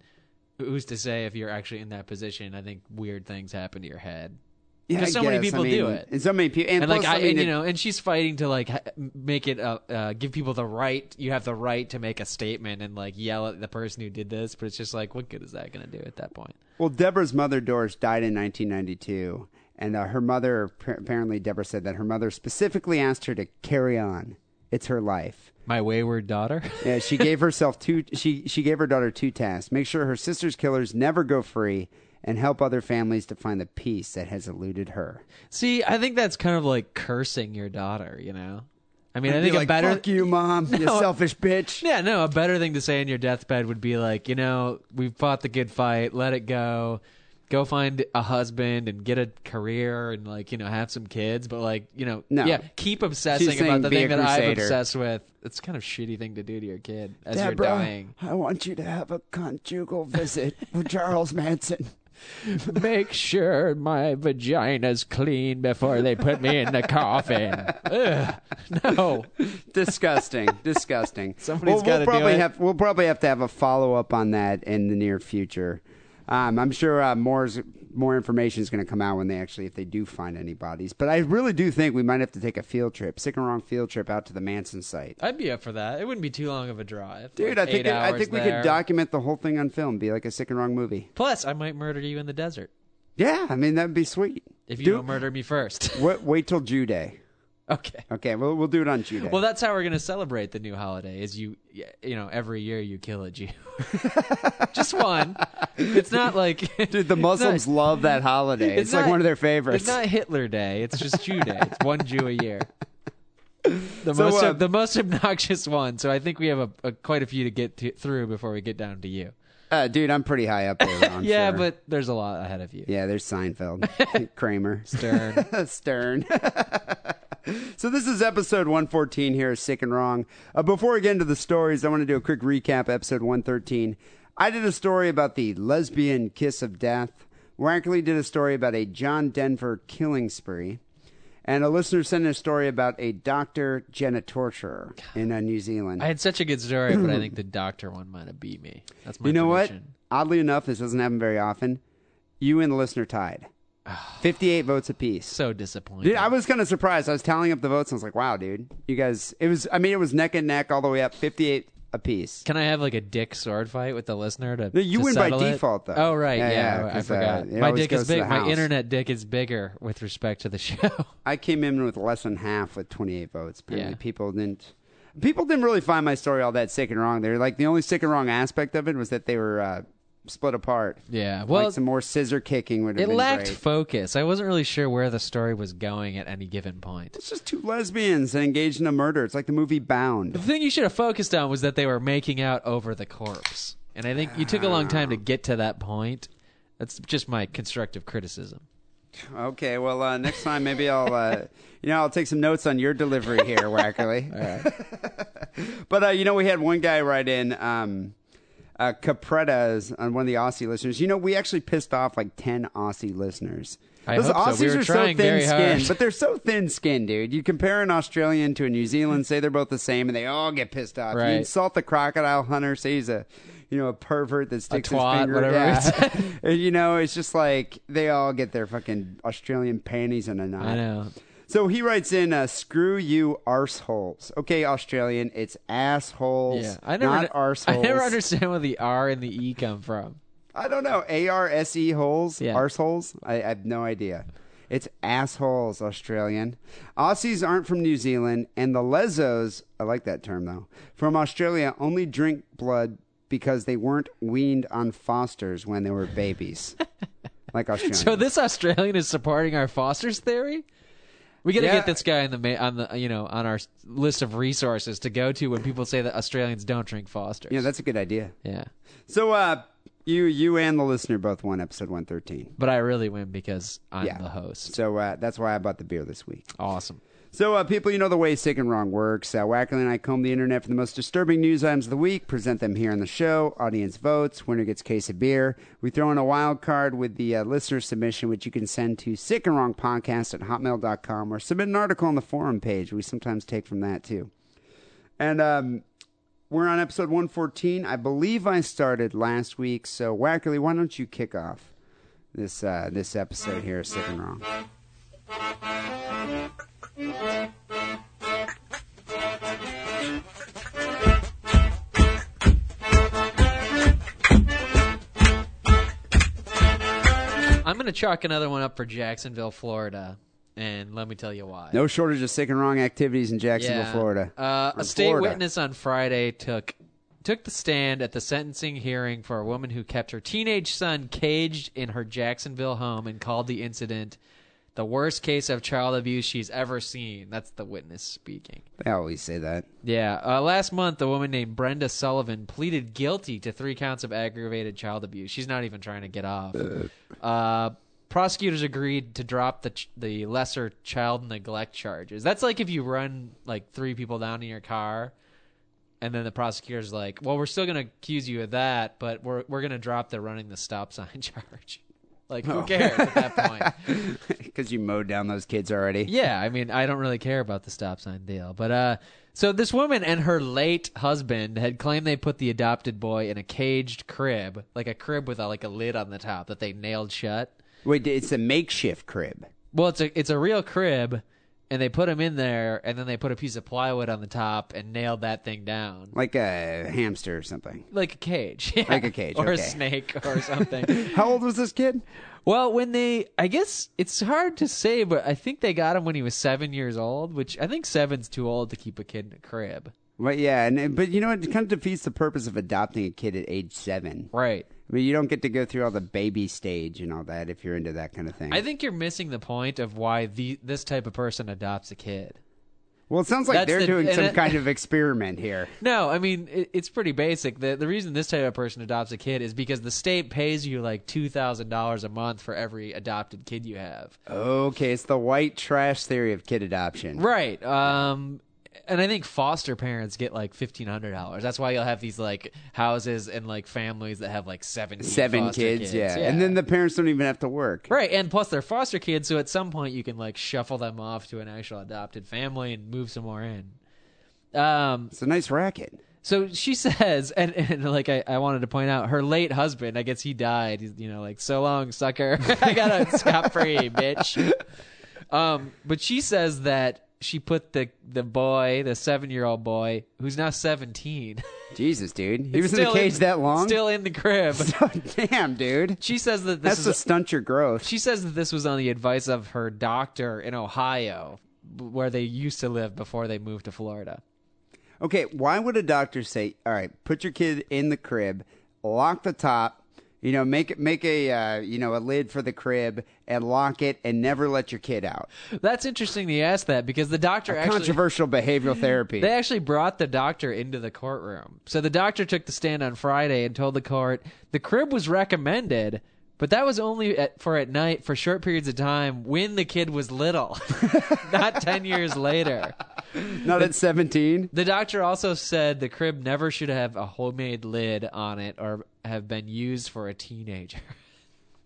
[SPEAKER 4] who's to say if you're actually in that position? I think weird things happen to your head.
[SPEAKER 3] Yeah,
[SPEAKER 4] so many people
[SPEAKER 3] I
[SPEAKER 4] do it.
[SPEAKER 3] and so many people, and,
[SPEAKER 4] And like I,
[SPEAKER 3] I mean,
[SPEAKER 4] and, you
[SPEAKER 3] it-
[SPEAKER 4] know, and she's fighting to like make it uh, uh, give people the right. You have the right to make a statement and like yell at the person who did this. But it's just like, what good is that going to do at that point?
[SPEAKER 3] Well, Deborah's mother, Doris, died in 1992. And uh, her mother, apparently, Deborah said that her mother specifically asked her to carry on. It's her life.
[SPEAKER 4] My wayward daughter. [laughs]
[SPEAKER 3] Yeah, she gave herself two. She she gave her daughter two tasks: make sure her sister's killers never go free, and help other families to find the peace that has eluded her.
[SPEAKER 4] See, I think that's kind of like cursing your daughter. You know, I mean, I
[SPEAKER 3] Be
[SPEAKER 4] think
[SPEAKER 3] like,
[SPEAKER 4] a better.
[SPEAKER 3] Fuck you, mom. You [laughs] selfish bitch.
[SPEAKER 4] Yeah, no, a better thing to say in your deathbed would be like, you know, we've fought the good fight, let it go. Go find a husband and get a career and like, you know, have some kids, but like, you know,
[SPEAKER 3] No.
[SPEAKER 4] yeah, keep obsessing
[SPEAKER 3] She's
[SPEAKER 4] about the thing that I'm obsessed with. It's kind of shitty thing to do to your kid as you're
[SPEAKER 3] Deborah,
[SPEAKER 4] dying.
[SPEAKER 3] I want you to have a conjugal visit [laughs] with Charles Manson.
[SPEAKER 4] Make sure my vagina's clean before they put me in the coffin. Ugh, no.
[SPEAKER 3] disgusting, disgusting. [laughs]
[SPEAKER 4] Somebody's
[SPEAKER 3] Well,
[SPEAKER 4] gotta
[SPEAKER 3] we'll
[SPEAKER 4] do
[SPEAKER 3] probably have we'll probably have to have a follow up on that in the near future. Um, I'm sure uh, more more information is going to come out when they actually, if they do find any bodies. But I really do think we might have to take a field trip, sick and wrong field trip out to the Manson site.
[SPEAKER 4] I'd be up for that. It wouldn't be too long of a drive.
[SPEAKER 3] Dude,
[SPEAKER 4] Like
[SPEAKER 3] I think it, I think we
[SPEAKER 4] there.
[SPEAKER 3] could document the whole thing on film, be like a sick and wrong movie.
[SPEAKER 4] Plus, I might murder you in the desert
[SPEAKER 3] Yeah, I mean that'd be sweet.
[SPEAKER 4] if you
[SPEAKER 3] Do-
[SPEAKER 4] don't murder me first.
[SPEAKER 3] Wait, [laughs] wait till Jew Day.
[SPEAKER 4] Okay. [laughs]
[SPEAKER 3] Okay, we'll we'll do it on Jew Day.
[SPEAKER 4] Well, that's how we're gonna celebrate the new holiday. Is you, you know, every year you kill a Jew, [laughs] just one. It's not like [laughs]
[SPEAKER 3] Dude, the Muslims love that holiday. It's, like
[SPEAKER 4] not-
[SPEAKER 3] one of their favorites.
[SPEAKER 4] It's not Hitler Day. It's just Jew Day. It's one Jew a year. The
[SPEAKER 3] So,
[SPEAKER 4] most
[SPEAKER 3] uh,
[SPEAKER 4] the most obnoxious one. So I think we have a, a quite a few to get to, through before we get down to you.
[SPEAKER 3] Uh, dude, I'm pretty high up there.
[SPEAKER 4] Yeah,
[SPEAKER 3] sure.
[SPEAKER 4] but there's a lot ahead of you.
[SPEAKER 3] yeah, there's Seinfeld, Kramer,
[SPEAKER 4] Stern.
[SPEAKER 3] Stern. [laughs] so this is episode 114 here, Sick and Wrong. Uh, before we get into the stories, I want to do a quick recap. Episode 113. I did a story about the lesbian kiss of death. Wackerly did a story about a John Denver killing spree. And a listener sent a story about a doctor Jenna torturer in uh, New Zealand.
[SPEAKER 4] I had such a good story, but I [clears throat] think the doctor one might have beat me. That's my
[SPEAKER 3] you know what?
[SPEAKER 4] prediction.
[SPEAKER 3] Oddly enough, this doesn't happen very often. You and the listener tied. 58 votes apiece.
[SPEAKER 4] So disappointing.
[SPEAKER 3] Dude, I was kind of surprised. I was tallying up the votes and I was like, wow, dude. You guys, it was, I mean, it was neck and neck all the way up, 58 apiece.
[SPEAKER 4] Can I have like a dick sword fight with the listener to?
[SPEAKER 3] No, you
[SPEAKER 4] to
[SPEAKER 3] win by
[SPEAKER 4] it?
[SPEAKER 3] default, though.
[SPEAKER 4] Oh right,
[SPEAKER 3] Yeah,
[SPEAKER 4] yeah,
[SPEAKER 3] yeah,
[SPEAKER 4] I
[SPEAKER 3] uh,
[SPEAKER 4] forgot.
[SPEAKER 3] it
[SPEAKER 4] my dick is big. My internet dick is bigger with respect to the [laughs] show.
[SPEAKER 3] I came in with less than half with 28 votes. Apparently,
[SPEAKER 4] Yeah.
[SPEAKER 3] people didn't. People didn't really find my story all that sick and wrong. They're like the only sick and wrong aspect of it was that they were uh, split apart.
[SPEAKER 4] yeah, well,
[SPEAKER 3] like some more scissor kicking would have
[SPEAKER 4] it
[SPEAKER 3] been
[SPEAKER 4] lacked
[SPEAKER 3] great.
[SPEAKER 4] focus. I wasn't really sure where the story was going at any given point.
[SPEAKER 3] It's just two lesbians engaged in a murder. It's like the movie Bound.
[SPEAKER 4] The thing you should have focused on was that they were making out over the corpse, and I think you took a long time to get to that point. That's just my constructive criticism.
[SPEAKER 3] Okay, well, uh, next time maybe I'll, uh, [laughs] you know, I'll take some notes on your delivery here, Wackerly. [laughs] Right. [laughs] but uh, you know, we had one guy write in, um, uh, Capretta's on one of the Aussie listeners. You know, we actually pissed off like ten Aussie listeners.
[SPEAKER 4] I
[SPEAKER 3] Those
[SPEAKER 4] hope so.
[SPEAKER 3] Aussies
[SPEAKER 4] We
[SPEAKER 3] are so thin-skinned, but they're so thin-skinned, dude. You compare an Australian to a New Zealand, say they're both the same, and they all get pissed off. You insult the crocodile hunter, say he's a, you know, a pervert that sticks his
[SPEAKER 4] twat,
[SPEAKER 3] finger.
[SPEAKER 4] whatever
[SPEAKER 3] Yeah. [laughs] [laughs] you know, it's just like they all get their fucking Australian panties in a knot.
[SPEAKER 4] I know.
[SPEAKER 3] So he writes in, uh, "Screw you, arseholes." Okay, Australian, it's assholes,
[SPEAKER 4] Yeah, I never,
[SPEAKER 3] not arseholes.
[SPEAKER 4] I never understand where the R and the E come from.
[SPEAKER 3] I don't know. A R S E holes,
[SPEAKER 4] Yeah.
[SPEAKER 3] arseholes. I, I have no idea. It's assholes, Australian. Aussies aren't from New Zealand, and the Lesos, I like that term though, from Australia only drink blood because they weren't weaned on Fosters when they were babies, [laughs] like Australia.
[SPEAKER 4] So this Australian is supporting our Foster's theory. We got to
[SPEAKER 3] Yeah.
[SPEAKER 4] get this guy on the ma- on the you know on our list of resources to go to when people say that Australians don't drink Foster's.
[SPEAKER 3] yeah, that's a good idea.
[SPEAKER 4] yeah.
[SPEAKER 3] So, uh, you, you, and the listener both won episode one thirteen.
[SPEAKER 4] But I really win because I'm
[SPEAKER 3] Yeah.
[SPEAKER 4] the host.
[SPEAKER 3] So uh, that's why I bought the beer this week.
[SPEAKER 4] Awesome.
[SPEAKER 3] So, uh, people, you know the way sick and wrong works. Uh, Wackerly and I comb the internet for the most disturbing news items of the week, present them here on the show. Audience votes. Winner gets case of beer. We throw in a wild card with the uh, listener submission, which you can send to sick and wrong podcast at hotmail.com or submit an article on the forum page. We sometimes take from that too. And um, we're on episode 114. I believe I started last week. So, Wackerly, why don't you kick off this uh, this episode here, of sick and wrong?
[SPEAKER 4] I'm going to chalk another one up for Jacksonville, Florida, and let me tell you why.
[SPEAKER 3] No shortage of sick and wrong activities in Jacksonville,
[SPEAKER 4] Yeah.
[SPEAKER 3] Florida.
[SPEAKER 4] Uh,
[SPEAKER 3] Or
[SPEAKER 4] a state
[SPEAKER 3] Florida.
[SPEAKER 4] witness on Friday took took the stand at the sentencing hearing for a woman who kept her teenage son caged in her Jacksonville home and called the incident the worst case of child abuse she's ever seen. That's the witness speaking.
[SPEAKER 3] They always say that.
[SPEAKER 4] Yeah. Uh, last month, a woman named Brenda Sullivan pleaded guilty to three counts of aggravated child abuse. She's not even trying to get off. Uh, prosecutors agreed to drop the ch- the lesser child neglect charges. That's like if you run like three people down in your car, and then the prosecutor's like, "Well, we're still going to accuse you of that, but we're we're going to drop the running the stop sign [laughs] charge." Like, who cares at that point? [laughs]
[SPEAKER 3] Because you mowed down those kids already.
[SPEAKER 4] Yeah, I mean, I don't really care about the stop sign deal, but uh, so this woman and her late husband had claimed they put the adopted boy in a caged crib, like a crib with a, like a lid on the top that they nailed shut.
[SPEAKER 3] Wait, it's a makeshift crib.
[SPEAKER 4] Well, it's a it's a real crib, and they put him in there, and then they put a piece of plywood on the top and nailed that thing down.
[SPEAKER 3] Like a hamster or something.
[SPEAKER 4] Like a cage, yeah.
[SPEAKER 3] Like a cage, [laughs]
[SPEAKER 4] or a snake, or something. [laughs]
[SPEAKER 3] How old was this kid?
[SPEAKER 4] Well, when they, I guess it's hard to say, but I think they got him when he was seven years old, which I think seven's too old to keep a kid in a crib.
[SPEAKER 3] Well, yeah, and but you know? It kind of defeats the purpose of adopting a kid at age seven.
[SPEAKER 4] Right.
[SPEAKER 3] I mean, you don't get to go through all the baby stage and all that if you're into that kind of thing.
[SPEAKER 4] I think you're missing the point of why the this type of person adopts a kid.
[SPEAKER 3] well, it sounds like
[SPEAKER 4] That's
[SPEAKER 3] they're
[SPEAKER 4] the-
[SPEAKER 3] doing some
[SPEAKER 4] it-
[SPEAKER 3] kind of [laughs] experiment here.
[SPEAKER 4] No, I mean it, it's pretty basic. The the reason this type of person adopts a kid is because the state pays you like two thousand dollars a month for every adopted kid you have.
[SPEAKER 3] Okay, it's the white trash theory of kid adoption.
[SPEAKER 4] Right. Um and I think foster parents get like fifteen hundred dollars. That's why you'll have these like houses and like families that have like seven
[SPEAKER 3] Seven
[SPEAKER 4] foster
[SPEAKER 3] kids, yeah. and then the parents don't even have to work.
[SPEAKER 4] right, and plus they're foster kids, so at some point you can like shuffle them off to an actual adopted family and move some more in. Um,
[SPEAKER 3] It's a nice racket.
[SPEAKER 4] so she [laughs] says, and, and like I, I wanted to point out, her late husband, I guess he died. He's, you know, like so long, sucker. [laughs] I got out scot free, bitch. [laughs] Um, but she says that she put the the boy, the seven year old boy, who's now seventeen,
[SPEAKER 3] Jesus, dude. [laughs] He was in the cage that long?
[SPEAKER 4] still in the crib. [laughs]
[SPEAKER 3] Damn, dude.
[SPEAKER 4] She says that this
[SPEAKER 3] That's
[SPEAKER 4] is
[SPEAKER 3] to stunt your growth.
[SPEAKER 4] she says that this was on the advice of her doctor in Ohio, where they used to live before they moved to Florida.
[SPEAKER 3] Okay, why would a doctor say, "All right, put your kid in the crib, lock the top, you know, make make a uh, you know a lid for the crib and lock it, and never let your kid out"?
[SPEAKER 4] That's interesting you asked that because the doctor actually
[SPEAKER 3] Controversial behavioral therapy.
[SPEAKER 4] They actually brought the doctor into the courtroom. So the doctor took the stand on Friday and told the court the crib was recommended, but that was only at, for at night for short periods of time when the kid was little, [laughs] not 10 years later.
[SPEAKER 3] Not at seventeen.
[SPEAKER 4] The doctor also said the crib never should have a homemade lid on it or have been used for a teenager. [laughs]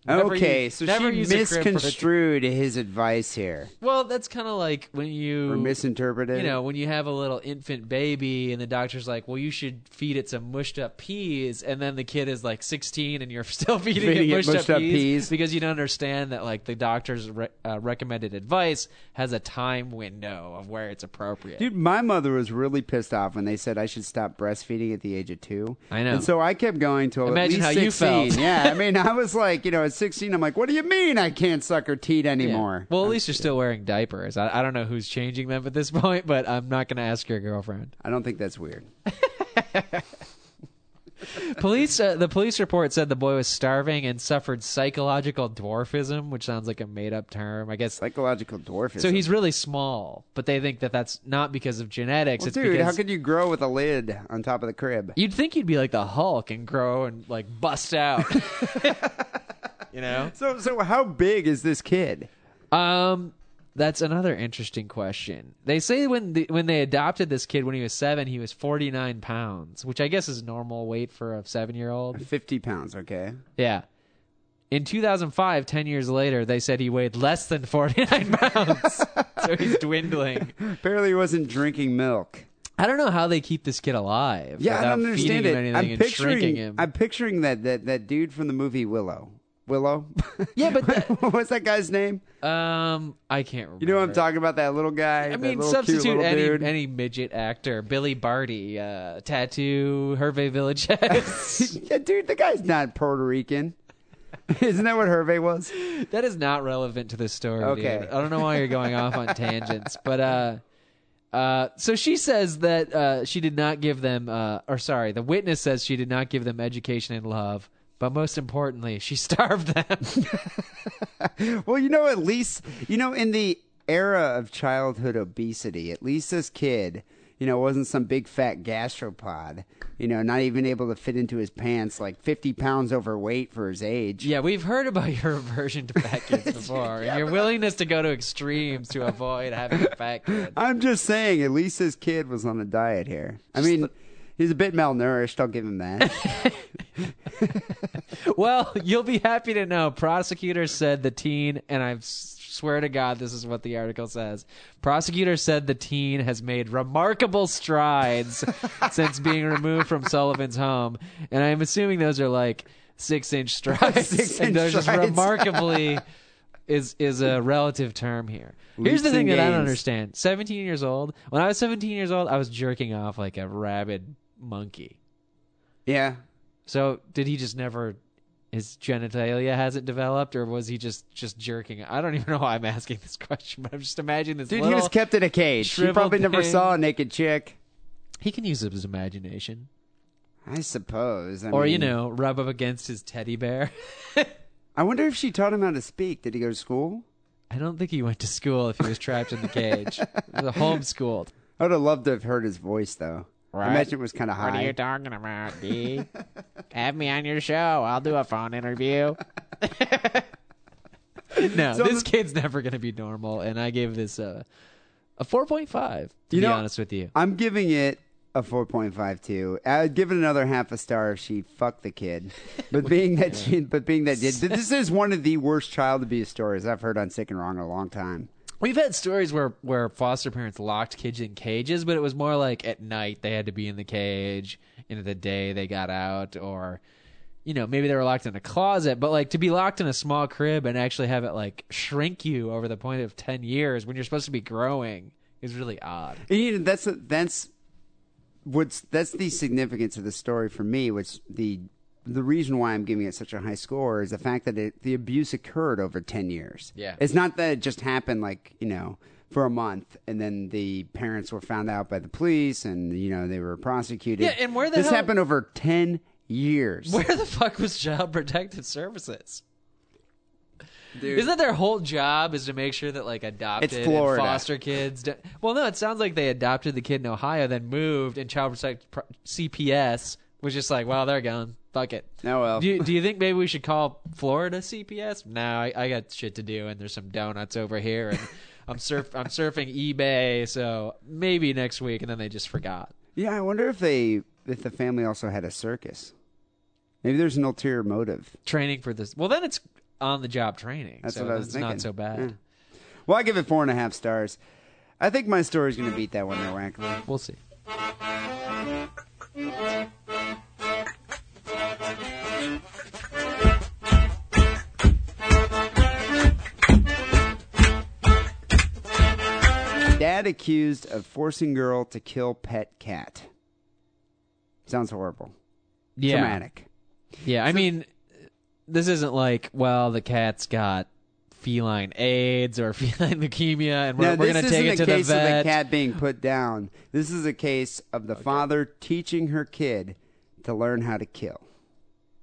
[SPEAKER 4] Never
[SPEAKER 3] Okay,
[SPEAKER 4] use-
[SPEAKER 3] so
[SPEAKER 4] never
[SPEAKER 3] she
[SPEAKER 4] use a crib for a-
[SPEAKER 3] misconstrued his advice here,
[SPEAKER 4] Well, that's kind of like when you
[SPEAKER 3] or misinterpreted.
[SPEAKER 4] you know, when you have a little infant baby and the doctor's like, well, you should feed it some mushed up peas, and then the kid is like 16 and you're [laughs] still feeding,
[SPEAKER 3] Feeding
[SPEAKER 4] it
[SPEAKER 3] it
[SPEAKER 4] mushed,
[SPEAKER 3] mushed
[SPEAKER 4] up,
[SPEAKER 3] up
[SPEAKER 4] peas,
[SPEAKER 3] peas.
[SPEAKER 4] because you don't understand that like the doctor's re- uh, recommended advice has a time window of where it's appropriate.
[SPEAKER 3] Dude, my mother was really pissed off when they said I should stop breastfeeding at the age of two.
[SPEAKER 4] I know.
[SPEAKER 3] And so I kept going to
[SPEAKER 4] Imagine
[SPEAKER 3] at
[SPEAKER 4] how
[SPEAKER 3] least
[SPEAKER 4] you felt.
[SPEAKER 3] yeah, I mean, I was like, you know, [laughs] 16, I'm like, what do you mean I can't suck her teat anymore?
[SPEAKER 4] Well, at least you're still wearing diapers. I, I don't know who's changing them at this [laughs] point, but I'm not going to ask your girlfriend.
[SPEAKER 3] I don't think that's weird. [laughs]
[SPEAKER 4] Police, uh, the police report said the boy was starving and suffered psychological dwarfism, which sounds like a made-up term. I guess
[SPEAKER 3] Psychological dwarfism.
[SPEAKER 4] So he's really small, but they think that that's not because of genetics.
[SPEAKER 3] well,
[SPEAKER 4] it's
[SPEAKER 3] dude,
[SPEAKER 4] because
[SPEAKER 3] how could you grow with a lid on top of the crib?
[SPEAKER 4] you'd think you'd be like the Hulk and grow and like bust out. [laughs] you know?
[SPEAKER 3] So, so how big is this kid?
[SPEAKER 4] Um, that's another interesting question. They say when the, when they adopted this kid when he was seven, he was forty nine pounds, which I guess is normal weight for a seven year old.
[SPEAKER 3] 50 pounds, okay?
[SPEAKER 4] Yeah. In 2005, 10 years later, they said he weighed less than 49 [laughs] pounds. so he's dwindling. [laughs]
[SPEAKER 3] Apparently he wasn't drinking milk.
[SPEAKER 4] I don't know how they keep this kid alive.
[SPEAKER 3] Yeah, I don't understand it. I'm picturing,
[SPEAKER 4] him.
[SPEAKER 3] I'm picturing that, that, that dude from the movie Willow. Willow?
[SPEAKER 4] Yeah, but that- [laughs]
[SPEAKER 3] What's that guy's name?
[SPEAKER 4] Um, I can't remember.
[SPEAKER 3] You know what I'm talking about? That little guy?
[SPEAKER 4] I
[SPEAKER 3] that
[SPEAKER 4] mean,
[SPEAKER 3] little cute
[SPEAKER 4] substitute
[SPEAKER 3] little
[SPEAKER 4] any
[SPEAKER 3] dude?
[SPEAKER 4] any midget actor, Billy Barty, uh, tattoo, Hervé Villechaize. [laughs]
[SPEAKER 3] Yeah, dude, the guy's not Puerto Rican. [laughs] Isn't that what Hervé was?
[SPEAKER 4] that is not relevant to the story.
[SPEAKER 3] Okay.
[SPEAKER 4] dude. I don't know why you're going off on tangents, but uh, uh, so she says that uh, she did not give them, uh, or sorry, the witness says she did not give them education and love. But most importantly, she [laughs] starved them. [laughs]
[SPEAKER 3] Well, you know, at least, you know, in the era of childhood obesity, at least this kid, you know, wasn't some big fat gastropod, you know, not even able to fit into his pants, like 50 pounds overweight for his age.
[SPEAKER 4] yeah, we've heard about your aversion to fat kids [laughs] before, and your willingness to go to extremes to avoid having a fat kid.
[SPEAKER 3] I'm just saying, at least this kid was on a diet here. I mean, he's a bit malnourished, I'll give him that. [laughs]
[SPEAKER 4] Well, you'll be happy to know prosecutors said the teen, and I swear to God, this is what the article says. Prosecutors said the teen has made remarkable strides [laughs] since being removed from Sullivan's home, and I'm assuming those are like six inch strides. [laughs]
[SPEAKER 3] Six
[SPEAKER 4] and
[SPEAKER 3] inch strides.
[SPEAKER 4] remarkably is is a relative term here. Here's
[SPEAKER 3] Leaps
[SPEAKER 4] the thing that I don't understand. 17 years old. When I was 17 years old, I was jerking off like a rabid monkey.
[SPEAKER 3] yeah.
[SPEAKER 4] So did he just never? His genitalia hasn't developed, or was he just just jerking? I don't [laughs] even know why I'm asking this question, but I'm just imagining this.
[SPEAKER 3] Dude, he was kept in a cage. He probably never
[SPEAKER 4] thing.
[SPEAKER 3] saw a naked chick.
[SPEAKER 4] He can use his imagination,
[SPEAKER 3] I suppose. I
[SPEAKER 4] or you know, rub up against his teddy bear. [laughs]
[SPEAKER 3] I wonder if she taught him how to speak. Did he go to school?
[SPEAKER 4] I don't think he went to school if he was trapped in the cage. [laughs] He was homeschooled.
[SPEAKER 3] I would have loved to have heard his voice, though. I
[SPEAKER 4] Right.
[SPEAKER 3] imagine it was kind of high.
[SPEAKER 4] What are you talking about, [laughs] D? Have me on your show. I'll do a phone interview. [laughs] no,
[SPEAKER 3] So
[SPEAKER 4] this
[SPEAKER 3] the-
[SPEAKER 4] kid's never going to be normal, and I gave this a A four point five. To
[SPEAKER 3] You
[SPEAKER 4] be
[SPEAKER 3] know-
[SPEAKER 4] honest with you.
[SPEAKER 3] I'm giving it a 4.52. I'd uh, give it another half a star if she fucked the kid. [laughs] But being that she, but being that this is one of the worst child abuse stories I've heard on Sick and Wrong in a long time.
[SPEAKER 4] We've had stories where where foster parents locked kids in cages, but it was more like at night they had to be in the cage, and the day they got out, or you know maybe they were locked in a closet. But like to be locked in a small crib and actually have it like shrink you over the point of ten years when you're supposed to be growing is really odd.
[SPEAKER 3] And, you know, that's that's what's that's the significance of the story for me. Which the the reason why I'm giving it such a high score is the fact that it, the abuse occurred over ten years.
[SPEAKER 4] Yeah.
[SPEAKER 3] it's not that it just happened like you know for a month and then the parents were found out by the police and you know they were prosecuted.
[SPEAKER 4] Yeah, and where the
[SPEAKER 3] this
[SPEAKER 4] hell-
[SPEAKER 3] happened over ten years.
[SPEAKER 4] Where the fuck was Child Protective Services? Isn't that their whole job is to make sure that like adopted and
[SPEAKER 3] Florida.
[SPEAKER 4] foster kids? Do- well, no, it sounds like they adopted the kid in Ohio, then moved, and Child Protect Pro- CPS was just like, well, they're gone. Fuck it.
[SPEAKER 3] Oh, well.
[SPEAKER 4] Do you, do you think maybe we should call Florida CPS? No, I, I got shit to do, and there's some donuts over here, and [laughs] I'm surf I'm surfing eBay, so maybe next week, and then they just forgot.
[SPEAKER 3] Yeah, I wonder if they if the family also had a circus. Maybe there's an ulterior motive.
[SPEAKER 4] Training for this. Well, then it's on the job training.
[SPEAKER 3] That's
[SPEAKER 4] so
[SPEAKER 3] what I was
[SPEAKER 4] that's
[SPEAKER 3] thinking.
[SPEAKER 4] not so bad.
[SPEAKER 3] Yeah. Well, I give it four and a half stars. I think my story's going to beat that one, ironically.
[SPEAKER 4] We'll see.
[SPEAKER 3] Dad accused of forcing girl to kill pet cat. Sounds horrible.
[SPEAKER 4] Yeah.
[SPEAKER 3] Dramatic.
[SPEAKER 4] Yeah, I mean, this isn't like, well, the cat's got feline AIDS or [laughs] feline leukemia, and we're, we're going to take it to the vet.
[SPEAKER 3] This is a case of the cat being put down. This is a case of the father teaching her kid to learn how to kill.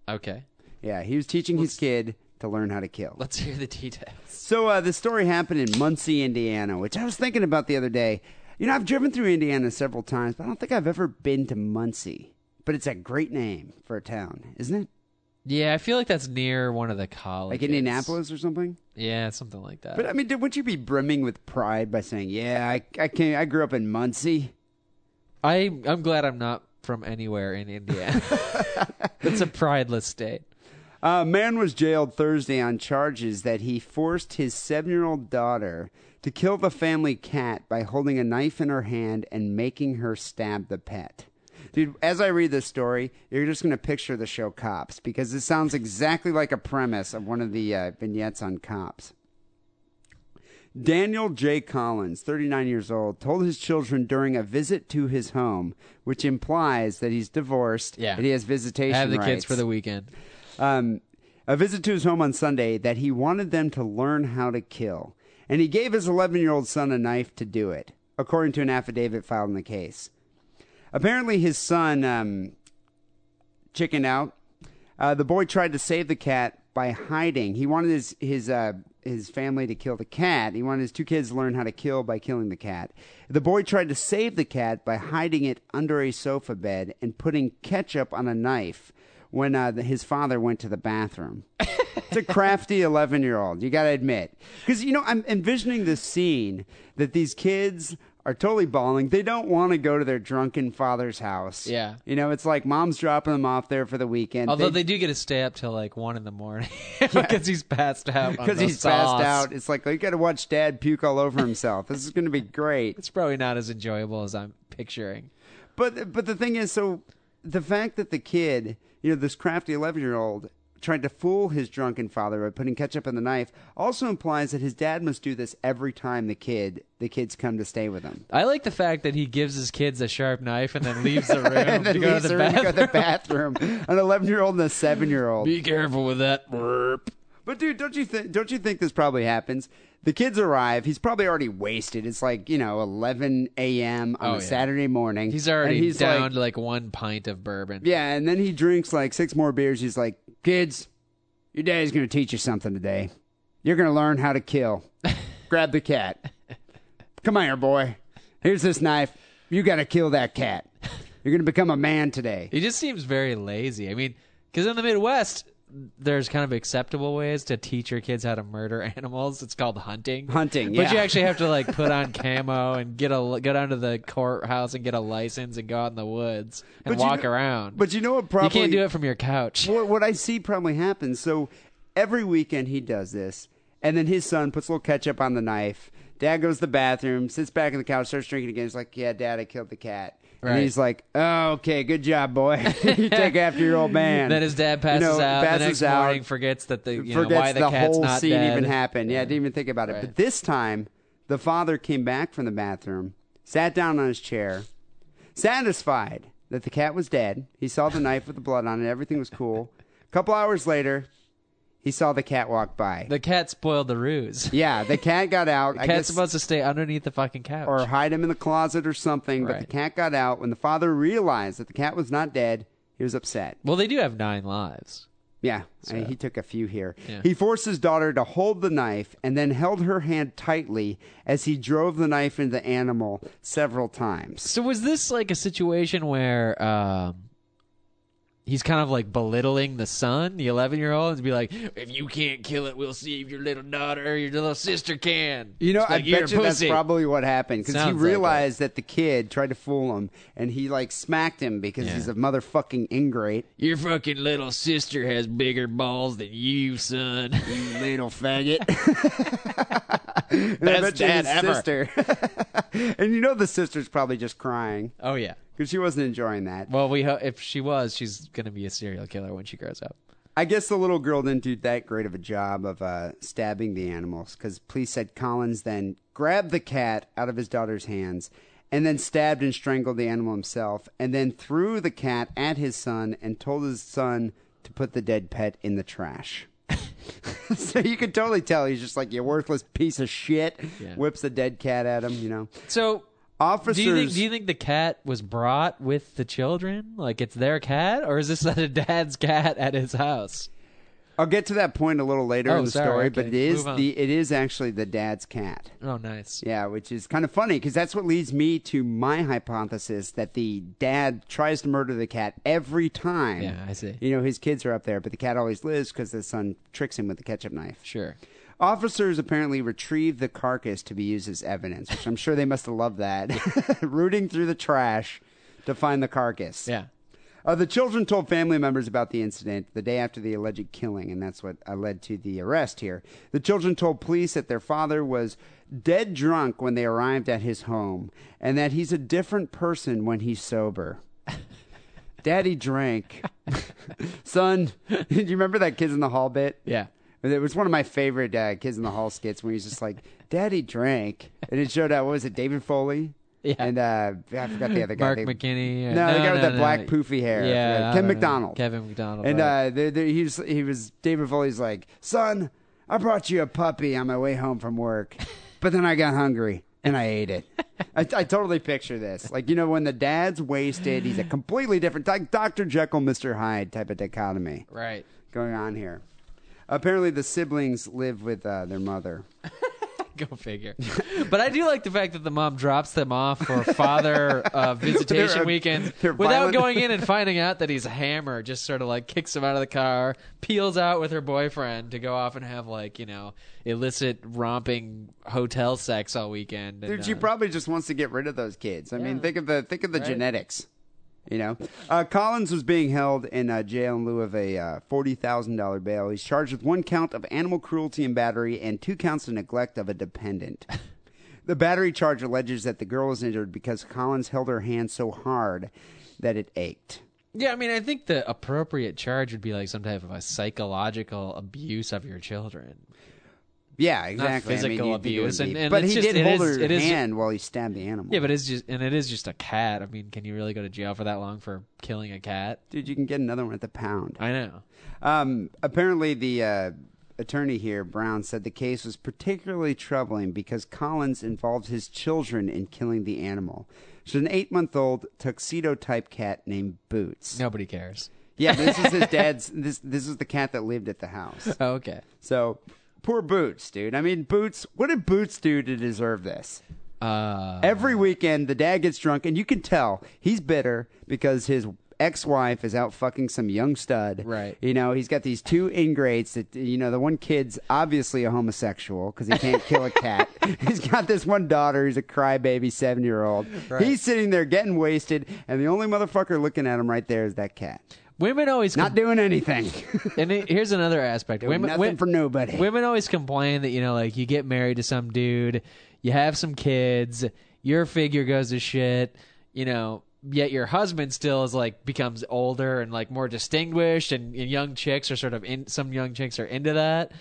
[SPEAKER 4] Okay,
[SPEAKER 3] Yeah, he was teaching his kid to learn how to kill.
[SPEAKER 4] let's hear the details.
[SPEAKER 3] So uh, the story happened in Muncie, Indiana, which I was thinking about the other day. You know, I've driven through Indiana several times, but I don't think I've ever been to Muncie. But it's a great name for a town, isn't it?
[SPEAKER 4] Yeah, I feel like that's near one of the colleges.
[SPEAKER 3] Like Indianapolis or something.
[SPEAKER 4] Yeah, something like that.
[SPEAKER 3] But I mean, wouldn't you be brimming with pride by saying, "Yeah, I I came, I grew up in Muncie."
[SPEAKER 4] I I'm glad I'm not from anywhere in Indiana. [laughs] it's a prideless state.
[SPEAKER 3] A man was jailed Thursday on charges that he forced his seven-year-old daughter to kill the family cat by holding a knife in her hand and making her stab the pet. Dude, as I read this story, you're just going to picture the show Cops because it sounds exactly like a premise of one of the uh, vignettes on Cops. Daniel J. Collins, 39 years old, told his children during a visit to his home, which implies that he's divorced
[SPEAKER 4] Yeah.
[SPEAKER 3] and he has visitation
[SPEAKER 4] Have the
[SPEAKER 3] rights
[SPEAKER 4] kids for the weekend.
[SPEAKER 3] Um, a visit to his home on Sunday that he wanted them to learn how to kill. And he gave his 11 year old son a knife to do it, according to an affidavit filed in the case. Apparently, his son um, chickened out. Uh, the boy tried to save the cat by hiding. He wanted his his uh, his family to kill the cat. He wanted his two kids to learn how to kill by killing the cat. The boy tried to save the cat by hiding it under a sofa bed and putting ketchup on a knife when uh, the, his father went to the bathroom. it's a crafty 11 year old, you got to admit. Because, you know, I'm envisioning this scene that these kids are totally bawling. They don't want to go to their drunken father's house.
[SPEAKER 4] Yeah.
[SPEAKER 3] You know, it's like mom's dropping them off there for the weekend.
[SPEAKER 4] Although they do get to stay up till like one in the morning [laughs] because he's passed out.
[SPEAKER 3] because he's
[SPEAKER 4] sauce.
[SPEAKER 3] passed out. It's like, you got to watch dad puke all over himself. this is going to be great.
[SPEAKER 4] It's probably not as enjoyable as I'm picturing.
[SPEAKER 3] But but the thing is, so the fact that the kid, you know, this crafty eleven year old tried to fool his drunken father by putting ketchup in the knife also implies that his dad must do this every time the kid the kids come to stay with him.
[SPEAKER 4] I like the fact that he gives his kids a sharp knife and then leaves the room [laughs]
[SPEAKER 3] and then
[SPEAKER 4] to go to the
[SPEAKER 3] room to go to the
[SPEAKER 4] bathroom.
[SPEAKER 3] bathroom. An eleven year old and a seven year old.
[SPEAKER 4] Be careful with that burp.
[SPEAKER 3] But dude, don't you think? Don't you think this probably happens? The kids arrive. He's probably already wasted. It's like you know, 11 a.m. on
[SPEAKER 4] Oh,
[SPEAKER 3] a
[SPEAKER 4] yeah.
[SPEAKER 3] Saturday morning.
[SPEAKER 4] He's already
[SPEAKER 3] and he's
[SPEAKER 4] down
[SPEAKER 3] like,
[SPEAKER 4] to like one pint of bourbon.
[SPEAKER 3] Yeah, and then he drinks like six more beers. He's like, "Kids, your daddy's going to teach you something today. You're going to learn how to kill. [laughs] Grab the cat. Come on here, boy. Here's this knife. You got to kill that cat. You're going to become a man today."
[SPEAKER 4] He just seems very lazy. I mean, because in the Midwest, there's kind of acceptable ways to teach your kids how to murder [laughs] animals. It's called hunting.
[SPEAKER 3] Hunting, yeah.
[SPEAKER 4] But you actually have to like put on [laughs] camo and get a go down to the courthouse and get a license and go out in the woods and
[SPEAKER 3] But you
[SPEAKER 4] walk
[SPEAKER 3] know-
[SPEAKER 4] around.
[SPEAKER 3] But you know what? Probably you
[SPEAKER 4] can't do it from your couch. [laughs]
[SPEAKER 3] what, what I see probably happens. So every weekend he does this, and then his son puts a little ketchup on the knife. Dad goes to the bathroom, sits back on the couch, starts drinking again. He's like, "Yeah, Dad, I killed the cat." And he's like, "Oh, okay, good job, boy. [laughs] you take after your old man."
[SPEAKER 4] Then his dad
[SPEAKER 3] You
[SPEAKER 4] passes
[SPEAKER 3] know,
[SPEAKER 4] out.
[SPEAKER 3] passes
[SPEAKER 4] the next
[SPEAKER 3] out,
[SPEAKER 4] morning, forgets that the you know,
[SPEAKER 3] forgets
[SPEAKER 4] why the,
[SPEAKER 3] the,
[SPEAKER 4] cat's
[SPEAKER 3] whole
[SPEAKER 4] not
[SPEAKER 3] scene
[SPEAKER 4] dead.
[SPEAKER 3] even happened. Yeah, I didn't even think about it.
[SPEAKER 4] Right.
[SPEAKER 3] But this time, the father came back from the bathroom, sat down on his chair, satisfied that the cat was dead. He saw the knife with the blood on it. Everything was cool. A couple hours later, he saw the cat walk by.
[SPEAKER 4] The cat spoiled the ruse.
[SPEAKER 3] yeah, the cat got out. I
[SPEAKER 4] Cat's
[SPEAKER 3] guess,
[SPEAKER 4] supposed to stay underneath the fucking couch.
[SPEAKER 3] or hide him in the closet or something. But the
[SPEAKER 4] Right.
[SPEAKER 3] cat got out. When the father realized that the cat was not dead, he was upset.
[SPEAKER 4] well, they do have nine lives.
[SPEAKER 3] Yeah, I he took a few here.
[SPEAKER 4] Yeah.
[SPEAKER 3] He forced his daughter to hold the knife and then held her hand tightly as he drove the knife into the animal several times.
[SPEAKER 4] So was this like a situation where um, he's kind of like belittling the son, the eleven-year-old, and be like, "If you can't kill it, we'll see if your little daughter, or your little sister can."
[SPEAKER 3] You know, I
[SPEAKER 4] like, "You're
[SPEAKER 3] bet you that's probably what happened because he
[SPEAKER 4] Sounds like
[SPEAKER 3] realized that the kid tried to fool him and he like smacked him because
[SPEAKER 4] Yeah.
[SPEAKER 3] he's a motherfucking ingrate.
[SPEAKER 4] Your fucking little sister has bigger balls than you, son.
[SPEAKER 3] You little faggot. [laughs] [laughs] [laughs]
[SPEAKER 4] Best
[SPEAKER 3] Best
[SPEAKER 4] dad ever.
[SPEAKER 3] Sister. [laughs] and you know the sister's probably just crying
[SPEAKER 4] oh yeah.
[SPEAKER 3] because she wasn't enjoying that.
[SPEAKER 4] Well, we ho- if she was, she's gonna be a serial killer when she grows up.
[SPEAKER 3] I guess the little girl didn't do that great of a job of uh, stabbing the animals because police said Collins then grabbed the cat out of his daughter's hands and then stabbed and strangled the animal himself and then threw the cat at his son and told his son to put the dead pet in the trash. [laughs] so you could totally tell he's just like you worthless piece of shit.
[SPEAKER 4] Yeah.
[SPEAKER 3] Whips the dead cat at him, you know.
[SPEAKER 4] So.
[SPEAKER 3] Officers,
[SPEAKER 4] Do you think? Do you think the cat was brought with the children? Like it's their cat, or is this [laughs] a dad's cat at his house?
[SPEAKER 3] I'll get to that point a little later
[SPEAKER 4] Oh,
[SPEAKER 3] in the
[SPEAKER 4] sorry,
[SPEAKER 3] story,
[SPEAKER 4] okay.
[SPEAKER 3] but it is the it is actually the dad's cat.
[SPEAKER 4] Oh, nice.
[SPEAKER 3] Yeah, which is kind of funny because that's what leads me to my hypothesis that the dad tries to murder the cat every time.
[SPEAKER 4] Yeah, I see.
[SPEAKER 3] You know, his kids are up there, but the cat always lives because the son tricks him with the ketchup knife.
[SPEAKER 4] Sure.
[SPEAKER 3] Officers apparently retrieved the carcass to be used as evidence, which I'm sure they must have loved that. [laughs] Rooting through the trash to find the carcass.
[SPEAKER 4] Yeah.
[SPEAKER 3] Uh, the children told family members about the incident the day after the alleged killing, and that's what uh, led to the arrest here. The children told police that their father was dead drunk when they arrived at his home, and that he's a different person when he's sober. [laughs] Daddy drank. [laughs] Son, [laughs] do you remember that Kids in the Hall bit?
[SPEAKER 4] Yeah.
[SPEAKER 3] It was one of my favorite uh, Kids in the Hall skits where he's just like, Daddy drank. And it showed out, what was it, David Foley? [laughs]
[SPEAKER 4] Yeah.
[SPEAKER 3] And uh, I forgot the other guy.
[SPEAKER 4] Mark
[SPEAKER 3] They-
[SPEAKER 4] McKinney.
[SPEAKER 3] no, the guy with
[SPEAKER 4] no,
[SPEAKER 3] the
[SPEAKER 4] no.
[SPEAKER 3] black poofy hair.
[SPEAKER 4] Yeah.
[SPEAKER 3] Ken. McDonald.
[SPEAKER 4] Kevin McDonald.
[SPEAKER 3] And
[SPEAKER 4] right.
[SPEAKER 3] uh, they they he was he was David Foley's like, son, I brought you a puppy on my way home from work, [laughs] but then I got hungry and I ate it. [laughs] I, I totally picture this, like you know, when the dad's wasted, he's a completely different, like Doctor Jekyll, Mister Hyde type of dichotomy
[SPEAKER 4] right.
[SPEAKER 3] going on here. Apparently, the siblings live with uh, their mother. [laughs]
[SPEAKER 4] Go figure. but I do like the fact that the mom drops them off for father uh, [laughs] visitation
[SPEAKER 3] They're, uh,
[SPEAKER 4] weekends
[SPEAKER 3] they're
[SPEAKER 4] without
[SPEAKER 3] violent.
[SPEAKER 4] going in and [laughs] finding out that he's a hammer. Just sort of like kicks him out of the car, peels out with her boyfriend to go off and have like you know illicit romping hotel sex all weekend. And,
[SPEAKER 3] Dude, she
[SPEAKER 4] uh,
[SPEAKER 3] probably just wants to get rid of those kids. I mean, think of the think of the genetics. You know, uh, Collins was being held in uh, jail in lieu of a uh, forty thousand dollar bail. He's charged with one count of animal cruelty and battery, and two counts of neglect of a dependent. [laughs] the battery charge alleges that the girl was injured because Collins held her hand so hard that it ached.
[SPEAKER 4] Yeah, I mean, I think the appropriate charge would be like some type of a psychological abuse of your children.
[SPEAKER 3] Yeah, exactly. I mean,
[SPEAKER 4] physical
[SPEAKER 3] it would
[SPEAKER 4] abuse, and- and
[SPEAKER 3] but he
[SPEAKER 4] just-
[SPEAKER 3] did
[SPEAKER 4] it
[SPEAKER 3] hold
[SPEAKER 4] is-
[SPEAKER 3] her
[SPEAKER 4] it is ju-
[SPEAKER 3] hand while he stabbed the animal.
[SPEAKER 4] Yeah, but it's just and it is just a cat. I mean, can you really go to jail for that long for killing a cat?
[SPEAKER 3] dude, you can get another one at the pound.
[SPEAKER 4] I know.
[SPEAKER 3] Um, apparently, the uh, attorney here, Brown, said the case was particularly troubling because Collins involved his children in killing the animal. She's an eight month old tuxedo type cat named Boots.
[SPEAKER 4] Nobody cares.
[SPEAKER 3] Yeah, this is his [laughs] dad's. This this is the cat that lived at the house.
[SPEAKER 4] Oh, okay.
[SPEAKER 3] So poor Boots, dude. I mean, Boots. What did Boots do to deserve this?
[SPEAKER 4] Uh,
[SPEAKER 3] Every weekend, the dad gets drunk, and you can tell he's bitter because his ex-wife is out fucking some young stud.
[SPEAKER 4] Right.
[SPEAKER 3] You know, he's got these two ingrates that you know, the one kid's obviously a homosexual because he can't kill a cat. [laughs] he's got this one daughter who's a crybaby seven-year-old. He's sitting there getting wasted, and the only motherfucker looking at him right there is that cat.
[SPEAKER 4] Women always
[SPEAKER 3] Not doing anything. [laughs]
[SPEAKER 4] and it- here's another aspect.
[SPEAKER 3] Doing
[SPEAKER 4] Women,
[SPEAKER 3] nothing
[SPEAKER 4] wo-
[SPEAKER 3] for nobody.
[SPEAKER 4] Women always complain that you know, like you get married to some dude, you have some kids, your figure goes to shit, you know. Yet your husband still is like becomes older and like more distinguished, and, and young chicks are sort of in. Some young chicks are into that,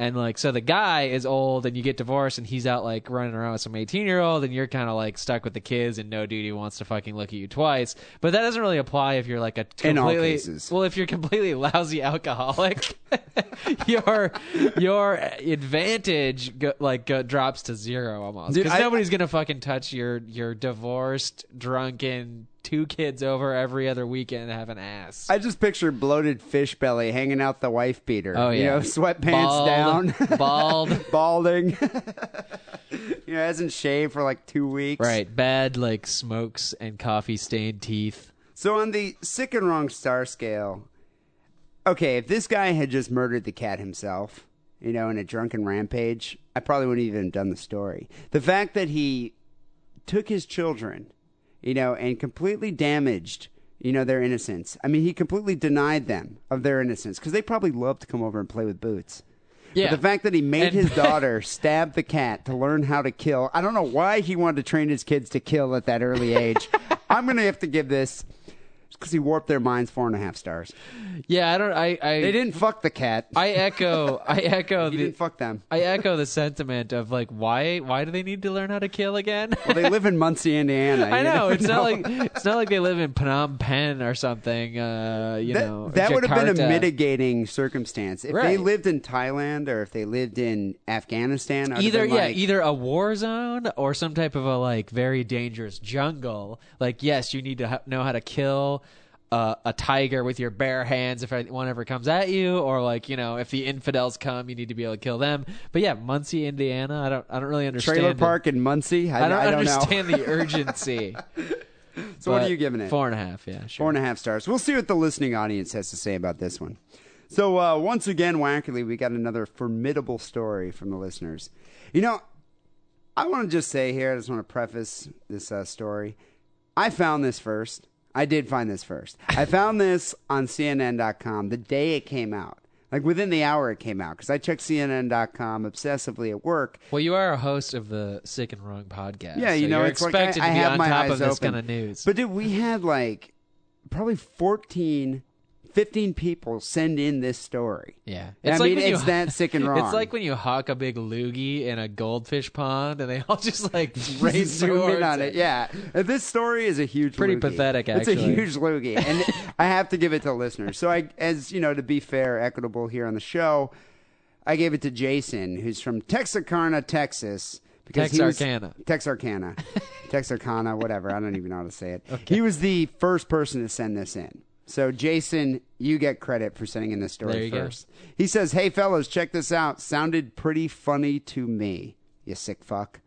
[SPEAKER 4] and like so the guy is old, and you get divorced, and he's out like running around with some eighteen year old, and you're kind of like stuck with the kids, and no dude who wants to fucking look at you twice. But that doesn't really apply if you're like a
[SPEAKER 3] In all
[SPEAKER 4] completely
[SPEAKER 3] cases.
[SPEAKER 4] well, if you're completely [laughs] lousy alcoholic, [laughs] your your advantage go, like go, drops to zero almost
[SPEAKER 3] Dude,
[SPEAKER 4] because
[SPEAKER 3] I-
[SPEAKER 4] nobody's gonna fucking touch your your divorced, drunken, two kids over every other weekend have an ass.
[SPEAKER 3] I just picture bloated fish belly hanging out the wife beater.
[SPEAKER 4] oh
[SPEAKER 3] You
[SPEAKER 4] yeah,
[SPEAKER 3] know, sweatpants
[SPEAKER 4] Bald,
[SPEAKER 3] down. [laughs] [laughs]
[SPEAKER 4] bald.
[SPEAKER 3] balding. [laughs] you know, hasn't shaved for like two weeks.
[SPEAKER 4] Right, bad like smokes and coffee stained teeth.
[SPEAKER 3] So on the sick and wrong star scale, okay, if this guy had just murdered the cat himself, you know, in a drunken rampage, I probably wouldn't even have done the story. The fact that he took his children, you know, and completely damaged, you know, their innocence. I mean, he completely denied them of their innocence because they probably love to come over and play with boots.
[SPEAKER 4] Yeah,
[SPEAKER 3] But the fact that he made
[SPEAKER 4] And-
[SPEAKER 3] his [laughs] daughter stab the cat to learn how to kill, I don't know why he wanted to train his kids to kill at that early age. [laughs] I'm going to have to give this because he warped their minds four and a half stars.
[SPEAKER 4] yeah, I don't. I I
[SPEAKER 3] They didn't fuck the cat.
[SPEAKER 4] I echo. I echo [laughs]
[SPEAKER 3] he
[SPEAKER 4] the.
[SPEAKER 3] didn't fuck them.
[SPEAKER 4] I echo the sentiment of like why why do they need to learn how to kill again?
[SPEAKER 3] Well, they live in Muncie, Indiana. [laughs]
[SPEAKER 4] I know it's not like it's not like they live in Phnom Penh or something. Uh, you
[SPEAKER 3] that,
[SPEAKER 4] know,
[SPEAKER 3] that would have been a mitigating circumstance if they lived in Thailand or if they lived in Afghanistan.
[SPEAKER 4] Either yeah,
[SPEAKER 3] like,
[SPEAKER 4] either a war zone or some type of a like very dangerous jungle. Like yes, you need to ha- know how to kill. Uh, a tiger with your bare hands if one ever comes at you, or like you know, if the infidels come, you need to be able to kill them. But yeah, Muncie, Indiana, I don't, I don't really understand.
[SPEAKER 3] trailer
[SPEAKER 4] the-
[SPEAKER 3] park in Muncie. I,
[SPEAKER 4] I don't
[SPEAKER 3] I don't
[SPEAKER 4] understand the [laughs] urgency.
[SPEAKER 3] so what are you giving it?
[SPEAKER 4] Four and a half. Yeah, sure.
[SPEAKER 3] Four and a half stars. We'll see what the listening audience has to say about this one. So uh, once again, wackily, we got another formidable story from the listeners. You know, I want to just say here, I just want to preface this uh, story. I found this first. I did find this first. I found this on CNN.com the day it came out. Like within the hour it came out, because I checked CNN.com obsessively at work.
[SPEAKER 4] Well, you are a host of the Sick and Wrong podcast.
[SPEAKER 3] Yeah, you
[SPEAKER 4] so
[SPEAKER 3] know,
[SPEAKER 4] you're
[SPEAKER 3] it's like I,
[SPEAKER 4] expected
[SPEAKER 3] I
[SPEAKER 4] to be
[SPEAKER 3] have
[SPEAKER 4] on
[SPEAKER 3] my
[SPEAKER 4] top
[SPEAKER 3] eyes
[SPEAKER 4] of this
[SPEAKER 3] open.
[SPEAKER 4] kind of news.
[SPEAKER 3] But dude, we had like probably 14, 15 people send in this story.
[SPEAKER 4] yeah,
[SPEAKER 3] I mean,
[SPEAKER 4] when you-
[SPEAKER 3] it's that sick and [laughs] wrong.
[SPEAKER 4] It's like when you hawk a big loogie in a goldfish pond, and they all [laughs] just like [laughs] race
[SPEAKER 3] Zoom in on it. Yeah, Uh, this story is a huge,
[SPEAKER 4] Pretty
[SPEAKER 3] loogie.
[SPEAKER 4] pathetic,
[SPEAKER 3] It's a huge loogie, and I have to give it to listeners. So I, as you know, to be fair, equitable here on the show, I gave it to Jason, who's from Texarkana, Texas. Because he was-
[SPEAKER 4] Texarkana.
[SPEAKER 3] Texarkana, Texarkana, whatever. I don't even know how to say it. He was the first person to send this in. So, Jason, you get credit for sending in this story
[SPEAKER 4] you go.
[SPEAKER 3] first. He says, Hey, fellas, check this out. Sounded pretty funny to me, you sick fuck.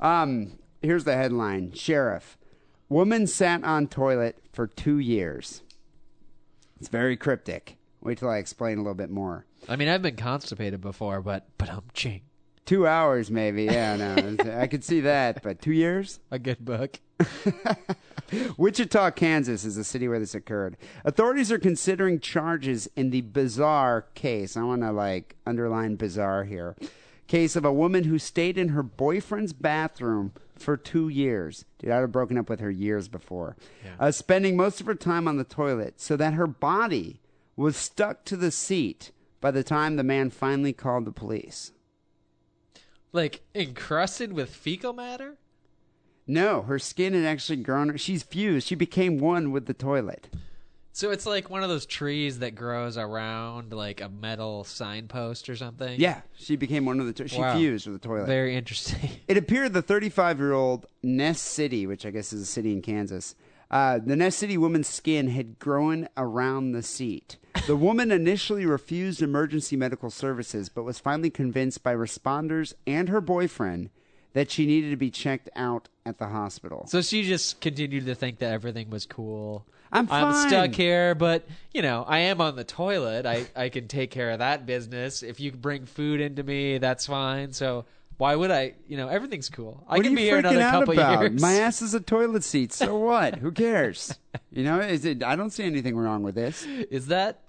[SPEAKER 3] Um, here's the headline Sheriff. Woman sat on toilet for two years. It's very cryptic. Wait till I explain a little bit more.
[SPEAKER 4] I mean, I've been constipated before, but but I'm ching.
[SPEAKER 3] Two hours, maybe. Yeah, no, [laughs] I could see that. But two years?
[SPEAKER 4] A good book. [laughs]
[SPEAKER 3] Wichita, Kansas is the city where this occurred. Authorities are considering charges in the bizarre case. I want to like underline bizarre here. Case of a woman who stayed in her boyfriend's bathroom for two years. Dude, I'd have broken up with her years before. Uh, spending most of her time on the toilet so that her body was stuck to the seat by the time the man finally called the police.
[SPEAKER 4] Like encrusted with fecal matter.
[SPEAKER 3] No, her skin had actually grown. She's fused. She became one with the toilet.
[SPEAKER 4] So it's like one of those trees that grows around like a metal signpost or something.
[SPEAKER 3] Yeah, she became one of the. To- she
[SPEAKER 4] Wow.
[SPEAKER 3] fused with the toilet.
[SPEAKER 4] Very interesting. [laughs]
[SPEAKER 3] It appeared the 35 year old Ness City, which I guess is a city in Kansas, uh, the Ness City woman's skin had grown around the seat. The woman initially refused emergency medical services, but was finally convinced by responders and her boyfriend that she needed to be checked out at the hospital.
[SPEAKER 4] So she just continued to think that everything was cool.
[SPEAKER 3] I'm fine.
[SPEAKER 4] I'm stuck here, but you know, I am on the toilet. I I can take care of that business. If you bring food into me, that's fine. So why would I? You know, everything's cool. I
[SPEAKER 3] What
[SPEAKER 4] can be here another
[SPEAKER 3] out
[SPEAKER 4] couple
[SPEAKER 3] about?
[SPEAKER 4] years.
[SPEAKER 3] My ass is a toilet seat. So [laughs] what? Who cares? You know, is it? I don't see anything wrong with this.
[SPEAKER 4] Is that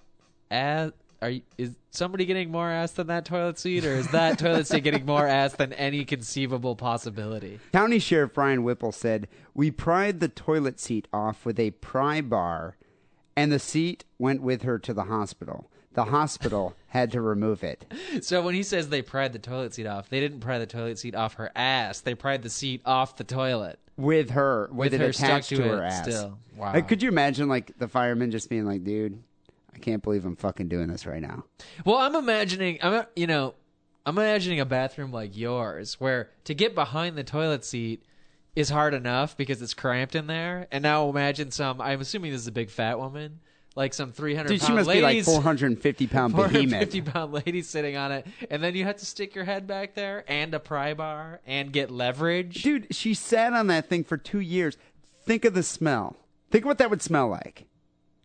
[SPEAKER 4] ass? Are you, is somebody getting more ass than that toilet seat, or is that toilet seat getting more ass than any conceivable possibility?
[SPEAKER 3] County Sheriff Brian Whipple said, "We pried the toilet seat off with a pry bar, and the seat went with her to the hospital. The hospital [laughs] had to remove it."
[SPEAKER 4] So when he says they pried the toilet seat off, they didn't pry the toilet seat off her ass. They pried the seat off the toilet.
[SPEAKER 3] with her with,
[SPEAKER 4] With
[SPEAKER 3] it
[SPEAKER 4] her stuck
[SPEAKER 3] attached
[SPEAKER 4] to
[SPEAKER 3] to, her ass.
[SPEAKER 4] still. Wow.
[SPEAKER 3] Like, could you imagine like the fireman just being like, "Dude, I can't believe I'm fucking doing this right now."
[SPEAKER 4] Well, I'm imagining, I'm you know, I'm imagining a bathroom like yours, where to get behind the toilet seat is hard enough because it's cramped in there. And now imagine some. I'm assuming this is a big fat woman, like some 300
[SPEAKER 3] Dude, she
[SPEAKER 4] pound
[SPEAKER 3] must be like 450 pound behemoth.
[SPEAKER 4] 450 pound lady sitting on it, and then you have to stick your head back there and a pry bar and get leverage.
[SPEAKER 3] Dude, she sat on that thing for two years. Think of the smell. Think what that would smell like.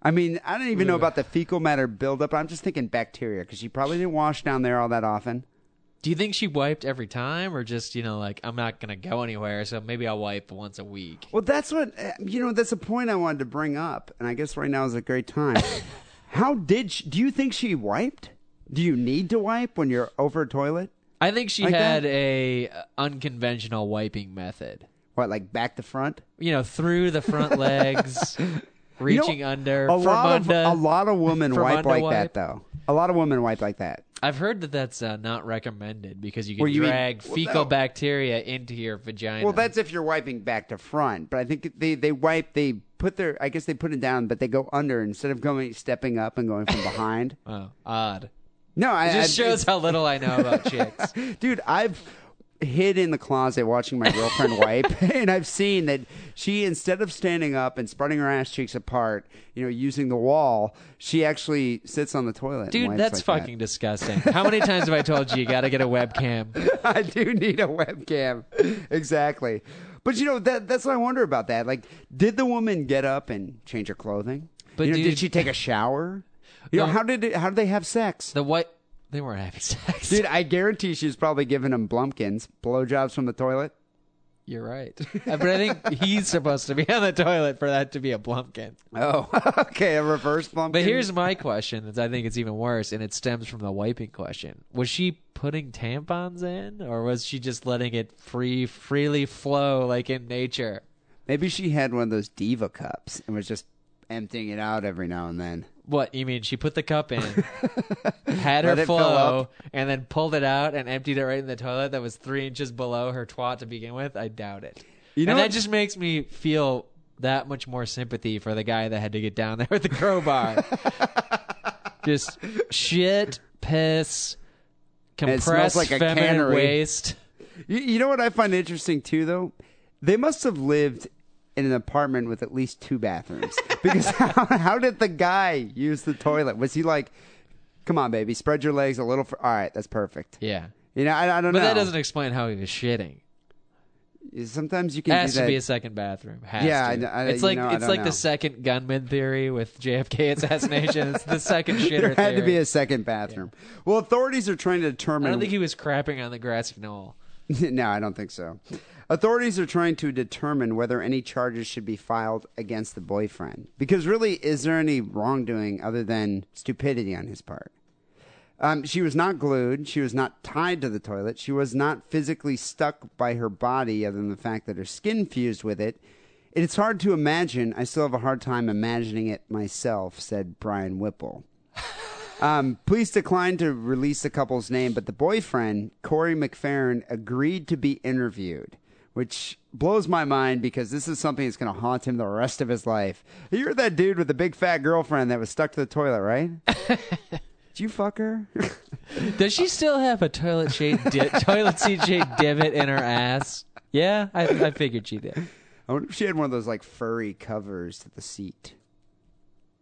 [SPEAKER 3] I mean, I don't even know about the fecal matter buildup. I'm just thinking bacteria because she probably didn't wash down there all that often.
[SPEAKER 4] Do you think she wiped every time, or just you know, like I'm not gonna go anywhere, so maybe I'll wipe once a week?
[SPEAKER 3] Well, that's what uh, you know. That's a point I wanted to bring up, and I guess right now is a great time. [laughs] How did she, do you think she wiped? Do you need to wipe when you're over a toilet?
[SPEAKER 4] I think she
[SPEAKER 3] Like
[SPEAKER 4] had
[SPEAKER 3] that?
[SPEAKER 4] a uh, unconventional wiping method.
[SPEAKER 3] What, like back to front?
[SPEAKER 4] You know, through the front legs, [laughs] reaching
[SPEAKER 3] You know,
[SPEAKER 4] under,
[SPEAKER 3] A lot of a lot of women wipe like
[SPEAKER 4] wipe.
[SPEAKER 3] that, though. A lot of women wipe like that.
[SPEAKER 4] I've heard that that's uh, not recommended because you can
[SPEAKER 3] Well, you mean-
[SPEAKER 4] drag
[SPEAKER 3] well,
[SPEAKER 4] fecal
[SPEAKER 3] no.
[SPEAKER 4] bacteria into your vagina.
[SPEAKER 3] Well, that's if you're wiping back to front. But I think they they wipe. They put their. I guess they put it down, but they go under instead of going stepping up and going from behind. [laughs]
[SPEAKER 4] oh, odd.
[SPEAKER 3] No, I
[SPEAKER 4] It just
[SPEAKER 3] I-
[SPEAKER 4] shows how little I know about [laughs] chicks.
[SPEAKER 3] dude i've hid in the closet watching my girlfriend [laughs] wipe [laughs] and i've seen that she instead of standing up and spreading her ass cheeks apart you know using the wall she actually sits on the toilet and
[SPEAKER 4] Dude, that's
[SPEAKER 3] like
[SPEAKER 4] fucking disgusting. How many times have I told you you got to get a webcam? [laughs]
[SPEAKER 3] i do need a webcam exactly but you know that that's what i wonder about that like did the woman get up and change her clothing
[SPEAKER 4] But
[SPEAKER 3] you know,
[SPEAKER 4] dude-
[SPEAKER 3] did she take a shower you know
[SPEAKER 4] No.
[SPEAKER 3] how did it, how did they have sex
[SPEAKER 4] The what? They weren't having [laughs] sex.
[SPEAKER 3] Dude, I guarantee she's probably giving him blumpkins, blowjobs from the toilet.
[SPEAKER 4] You're right. Uh, but I think he's supposed to be on the toilet for that to be a blumpkin.
[SPEAKER 3] Oh, [laughs] okay, a reverse blumpkin.
[SPEAKER 4] But here's my question. I think it's even worse, and it stems from the wiping question. Was she putting tampons in, or was she just letting it free, freely flow like in nature?
[SPEAKER 3] Maybe she had one of those diva cups and was just emptying it out every now and then.
[SPEAKER 4] What you mean? She put the cup in, [laughs] had her
[SPEAKER 3] Let it fill
[SPEAKER 4] flow,
[SPEAKER 3] up.
[SPEAKER 4] and then pulled it out and emptied it right in the toilet that was three inches below her twat to begin with. I doubt it.
[SPEAKER 3] You know
[SPEAKER 4] and that
[SPEAKER 3] what-
[SPEAKER 4] just makes me feel that much more sympathy for the guy that had to get down there with the crowbar. [laughs] just shit, piss, compressed
[SPEAKER 3] like a
[SPEAKER 4] feminine
[SPEAKER 3] cannery.
[SPEAKER 4] waste.
[SPEAKER 3] You, you know what I find interesting too, though? They must have lived in an apartment with at least two bathrooms. [laughs] because how, how did the guy use the toilet? Was he like, "Come on, baby, spread your legs a little"? For, All right, that's perfect.
[SPEAKER 4] Yeah.
[SPEAKER 3] You know, I, I don't
[SPEAKER 4] But
[SPEAKER 3] know.
[SPEAKER 4] But that doesn't explain how he was shitting.
[SPEAKER 3] Sometimes you can
[SPEAKER 4] Has to
[SPEAKER 3] that.
[SPEAKER 4] be a second bathroom. Has
[SPEAKER 3] Yeah. I- I-
[SPEAKER 4] it's like
[SPEAKER 3] know,
[SPEAKER 4] it's like
[SPEAKER 3] know.
[SPEAKER 4] the second gunman theory with JFK assassination. it's the second [laughs] shitter
[SPEAKER 3] there had to be a second bathroom. Well, authorities are trying to determine.
[SPEAKER 4] I don't think he was crapping on the grassy knoll. [laughs]
[SPEAKER 3] no, I don't think so. Authorities are trying to determine whether any charges should be filed against the boyfriend. Because really, is there any wrongdoing other than stupidity on his part? Um, she was not glued. She was not tied to the toilet. She was not physically stuck by her body, other than the fact that her skin fused with it. It's hard to imagine. I still have a hard time imagining it myself, said Brian Whipple. [laughs] Um, police declined to release the couple's name, but the boyfriend, Kory McFarren, agreed to be interviewed, which blows my mind because this is something that's going to haunt him the rest of his life. You're that dude with the big fat girlfriend that was stuck to the toilet, right? [laughs] Did you fuck her? [laughs]
[SPEAKER 4] Does she still have a toilet shaped di- toilet seat shaped divot in her ass? Yeah, I, I figured she did.
[SPEAKER 3] I wonder if she had one of those like furry covers to the seat.